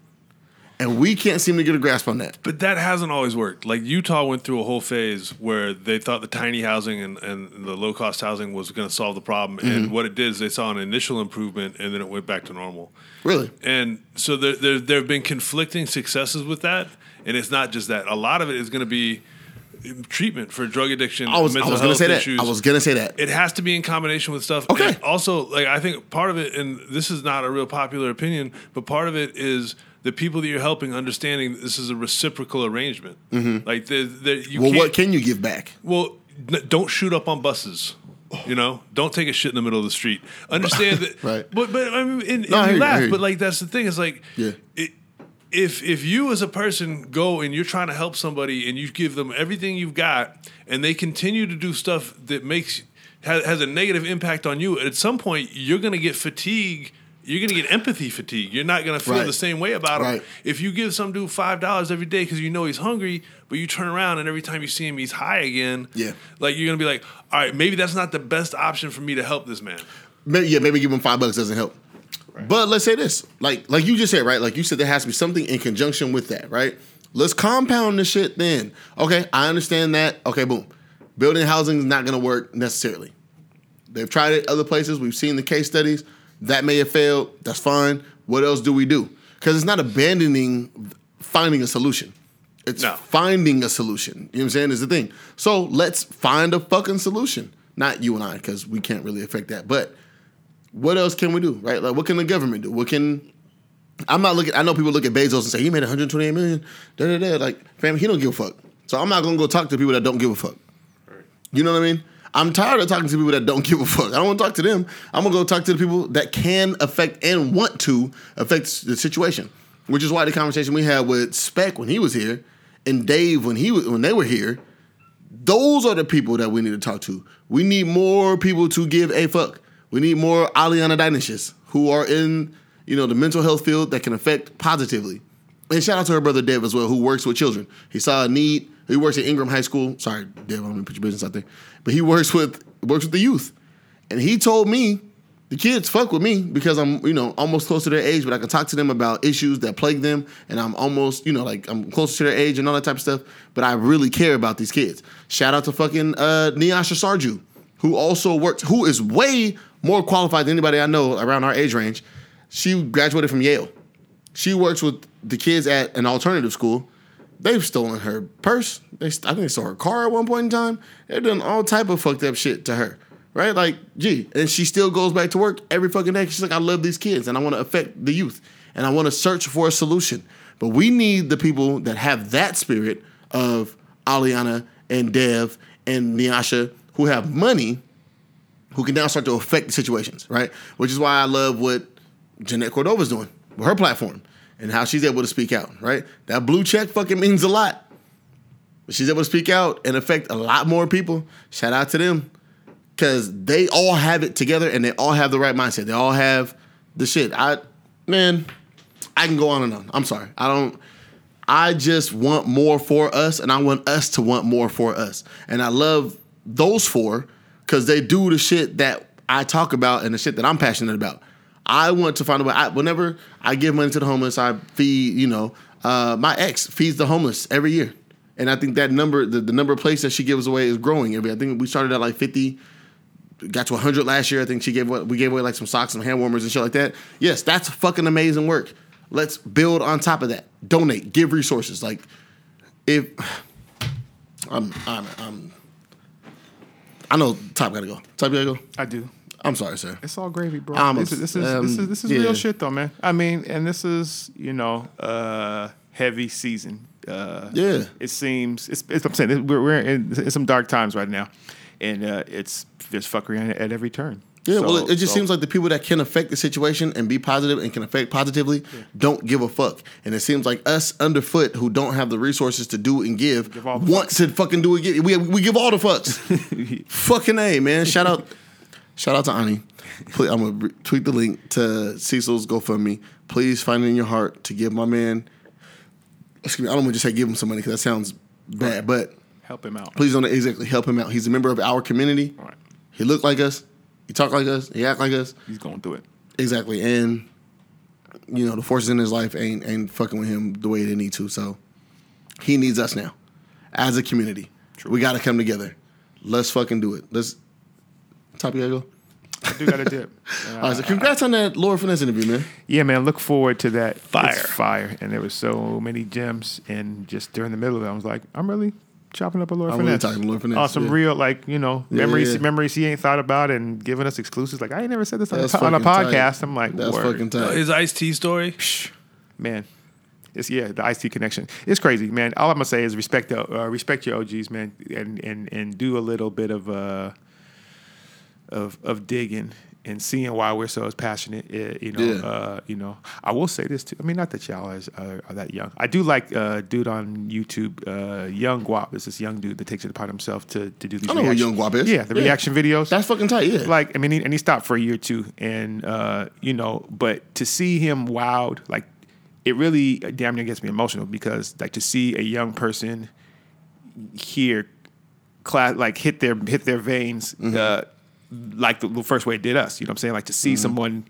And we can't seem to get a grasp on that. But that hasn't always worked. Like Utah went through a whole phase where they thought the tiny housing and, and the low cost housing was going to solve the problem. Mm-hmm. And what it did is they saw an initial improvement and then it went back to normal. Really, And so there, there, there have been conflicting successes with that. And it's not just that. A lot of it is going to be treatment for drug addiction, I was I was gonna say that. I was gonna say that. it has to be in combination with stuff. Okay. And also, like I think part of it, and this is not a real popular opinion, but part of it is the people that you're helping understanding this is a reciprocal arrangement. Like the, the you Mm-hmm. well, what can you give back? well, n- don't shoot up on buses. You know, don't take a shit in the middle of the street. Understand that, Right. But but I mean, and, and No, I hear you I laugh, you. but like that's the thing. Is like, Yeah. it, if if you as a person go and you're trying to help somebody and you give them everything you've got and they continue to do stuff that makes has, has a negative impact on you, at some point you're going to get fatigue. You're going to get empathy fatigue. You're not going to feel Right. the same way about him. Right. If you give some dude five dollars every day because you know he's hungry, but you turn around and every time you see him he's high again. Yeah. Like you're gonna be like, all right, maybe that's not the best option for me to help this man. Maybe, yeah, maybe give him five bucks doesn't help. But let's say this, like like you just said, right? Like you said, there has to be something in conjunction with that, right? Let's compound the shit. Then, okay, I understand that. Okay, boom, building housing is not going to work necessarily. They've tried it other places. We've seen the case studies. That may have failed. That's fine. What else do we do? Because it's not abandoning finding a solution. It's No. finding a solution. You know what I'm saying? Is the thing. So let's find a fucking solution. Not you and I, because we can't really affect that. But what else can we do? Right? Like, what can the government do? What can I'm not looking. I know people look at Bezos and say he made 128 million. Da da da. Like, fam, he don't give a fuck. So I'm not gonna go talk to people that don't give a fuck. You know what I mean? I'm tired of talking to people that don't give a fuck. I don't want to talk to them. I'm gonna go talk to the people that can affect and want to affect the situation. Which is why the conversation we had with Spec when he was here and Dave when he when they were here, those are the people that we need to talk to. We need more people to give a fuck. We need more Aliana Dynashists who are in, you know, the mental health field that can affect positively. And shout out to her brother Dev as well, who works with children. He saw a need. He works at Ingraham High School. Sorry, Dev, I'm gonna put your business out there. But he works with works with the youth. And he told me the kids fuck with me because I'm, you know, almost close to their age, but I can talk to them about issues that plague them, and I'm almost, you know, like I'm closer to their age and all that type of stuff. But I really care about these kids. Shout out to fucking uh, Niasha Sarju, who also works, who is way more qualified than anybody I know around our age range. She graduated from Yale. She works with the kids at an alternative school. They've stolen her purse. They, I think they stole her car at one point in time. They've done all type of fucked up shit to her, right? Like, gee, and she still goes back to work every fucking day. She's like, I love these kids, and I want to affect the youth, and I want to search for a solution. But we need the people that have that spirit of Aliana and Dev and Nyasha who have money who can now start to affect the situations, right? Which is why I love what Jeanette Cordova's doing her platform and how she's able to speak out, right? That blue check fucking means a lot. But she's able to speak out and affect a lot more people. Shout out to them. Cause they all have it together and they all have the right mindset. They all have the shit. I man, I can go on and on. I'm sorry. I don't I just want more for us and I want us to want more for us. And I love those four because they do the shit that I talk about and the shit that I'm passionate about. I want to find a way. I, whenever I give money to the homeless, I feed, you know, uh, my ex feeds the homeless every year. And I think that number, the, the number of plates that she gives away is growing. I, think we started at like 50, got to 100 last year. I think she gave away, we gave away like some socks some hand warmers and shit like that. Yes, that's fucking amazing work. Let's build on top of that. Donate, give resources. Like if I'm, I'm, I'm I know Top gotta go. Top gotta go. I do. I'm sorry, sir. It's all gravy, bro. Um, this, is, this is um, this is this is yeah. real shit, though, man. I mean, and this is you know uh, heavy season. Uh, Yeah. it seems. It's, it's I'm saying we're, we're in, in some dark times right now, and uh, it's there's fuckery at, at every turn. Yeah, well, it, it just so- seems like the people that can affect the situation and be positive and can affect positively don't give a fuck. And it seems like us underfoot who don't have the resources to do and give, Give want to fucking do it. We, we give all the fucks. fucking A, man. Shout out, shout out to Ani. Please, I'm gonna tweet the link to Cecil's GoFundMe. Please find it in your heart to give my man. Excuse me. I don't want to just say give him some money because that sounds bad, but help him out. please don't exactly help him out. He's a member of our community. Right. He look like us. He talk like us. He act like us. He's going through it. Exactly. And you know, the forces in his life ain't ain't fucking with him the way they need to. So he needs us now, as a community. True. We got to come together. Let's fucking do it. Let's. Top you gotta go. I do got a dip. All right, so congrats on that Lord Finesse interview, man. Yeah, man. Look forward to that. Fire. It's fire. And there was so many gems, and just during the middle of it, I was like, I'm really chopping up a Lord I'm really Finesse. talking to Lord Finesse, Oh, some yeah. real like you know Yeah, memories, yeah. memories he ain't thought about, and giving us exclusives. Like I ain't never said this on, That's a, on a fucking tight. podcast. I'm like, That's word. fucking tight. His Ice-T story. man. It's yeah, the IC connection. It's crazy, man. All I'm gonna say is respect the uh, respect your OGs, man, and and and do a little bit of uh of of digging and seeing why we're so as passionate. uh, you know, Yeah. uh, you know. I will say this too. I mean, not that y'all is, uh, are that young. I do like uh, dude on YouTube, uh, Young Guap. Is this young dude that takes it upon himself to to do these? I know who reaction- Young Guap is. Yeah, the Yeah. reaction videos. That's fucking tight. Yeah. Like, I mean, he, and he stopped for a year or two, and uh, you know, but to see him wowed, like, it really damn near gets me emotional because, like, to see a young person here, class, like, hit their hit their veins, uh, like the, the first way it did us. You know what I'm saying? Like to see someone.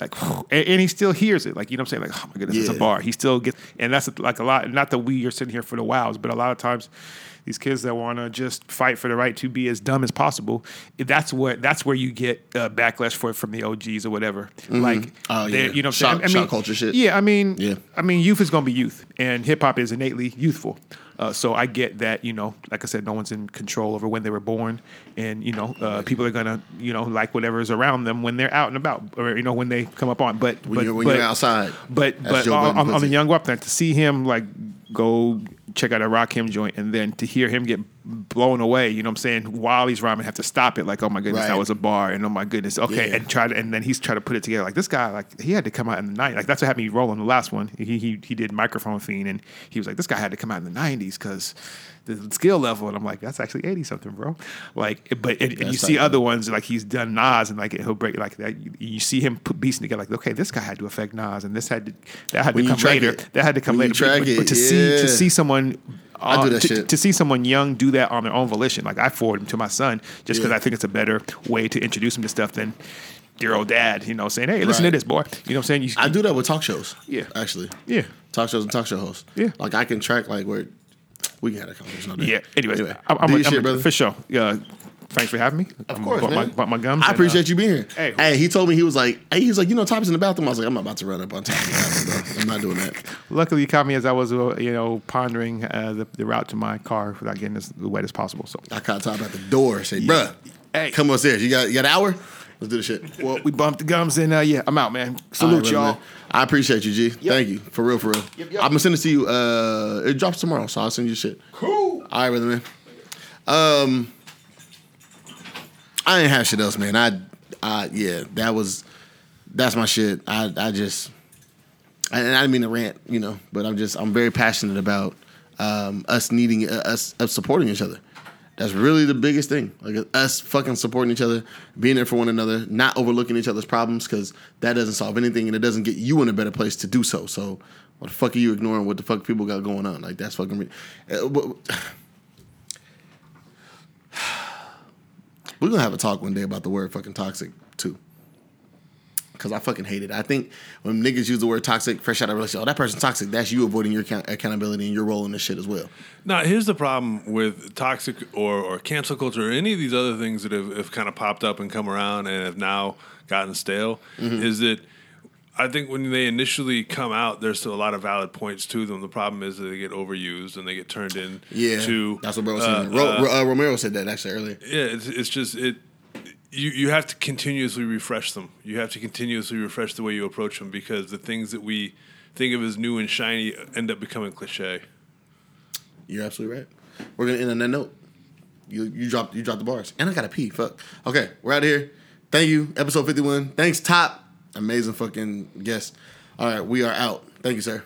Like and, and he still hears it, like you know what I'm saying. Like oh my goodness, it's a bar. He still gets, and that's like a lot. Not that we are sitting here for the wows, but a lot of times, these kids that want to just fight for the right to be as dumb as possible. That's what that's where you get uh, backlash for it from the OGs or whatever. Like, Oh, yeah. you know, what saying. I mean, shock culture shit. Yeah, I mean, Yeah. I mean, youth is gonna be youth, and hip hop is innately youthful. Uh, so I get that, you know, like I said, no one's in control over when they were born, and you know, uh, people are gonna, you know, like whatever is around them when they're out and about, or you know, when they come up on. But when but, you're, when but, you're outside. but but on, on, the young Guap thing, to see him like go check out a Rakim joint, and then to hear him get blown away, you know what I'm saying? While he's rhyming, have to stop it, like, oh my goodness, that was a bar, and oh my goodness, okay, Yeah. and try to, and then he's trying to put it together. Like this guy, like he had to come out in the night. Like that's what happened. had me on the last one. He he he did microphone fiend, and he was like, this guy had to come out in the '90s because the skill level, and I'm like, that's actually 80 something, bro. Like, but and, and you see other ones like he's done Nas, and like he'll break like that. You, you see him put beats together, like okay, this guy had to affect Nas, and this had to that had When to come later. it. That had to come When later. but, it, but to see yeah. to see someone. I do uh, that to, shit. to see someone young do that on their own volition, like I forward him to my son, just because Yeah. I think it's a better way to introduce him to stuff than dear old dad, you know, saying, "Hey, listen Right. to this, boy." You know what I'm saying? You, I do that with talk shows. Yeah. Actually. yeah, Talk shows and talk show hosts. Yeah. Like I can track like where we can have a conversation on that. yeah. Anyways, Anyway, I'm, I'm, your I'm brother. for sure. Yeah, thanks for having me. Of course, bought man. My, bought my gums. I and, appreciate uh, you being here. hey. Hey, he told me he was like, hey, he's like, you know, Top's in the bathroom. I was like, I'm not about to run up on bro. I'm not doing that. Luckily, you caught me as I was, uh, you know, pondering uh, the, the route to my car without getting as wet as possible. So, I caught Top at the door. Say, bruh, Hey. come upstairs. You got you got an hour? Let's do the shit. well, we bumped the gums, and uh, yeah, I'm out, man. Salute, All right, y'all. man. I appreciate you, G. Thank you. For real, for real. Yep, yep. I'm gonna send it to you. Uh, it drops tomorrow, so I'll send you shit. Cool. All right, brother, man. Um, I ain't have shit else, man. I, I, yeah, that was, that's my shit. I, I just, and I didn't mean to rant, you know, but I'm just, I'm very passionate about um, us needing, uh, us, us supporting each other. That's really the biggest thing. Like us fucking supporting each other, being there for one another, not overlooking each other's problems because that doesn't solve anything and it doesn't get you in a better place to do so. So, what the fuck are you ignoring? What the fuck people got going on? Like that's fucking. Re- uh, We're gonna have a talk one day about the word fucking toxic too. Cause I fucking hate it. I think when niggas use the word toxic, fresh out of relationship, oh that person's toxic. That's you avoiding your account- accountability and your role in this shit as well. Now, here's the problem with toxic or, or cancel culture or any of these other things that have, have kind of popped up and come around and have now gotten stale Mm-hmm. is that I think when they initially come out, there's still a lot of valid points to them. The problem is that they get overused and they get turned in Yeah, to. that's what bro was uh, saying. Ro- uh, Ro- uh, Romero said that actually earlier. yeah, it's, it's just it. You you have to continuously refresh them. You have to continuously refresh the way you approach them because the things that we think of as new and shiny end up becoming cliche. You're absolutely right. We're gonna end on that note. You you dropped you dropped the bars, and I gotta pee. Fuck. Okay, we're out of here. Thank you, episode fifty one. Thanks, Top. Amazing fucking guest. All right, we are out. Thank you, sir.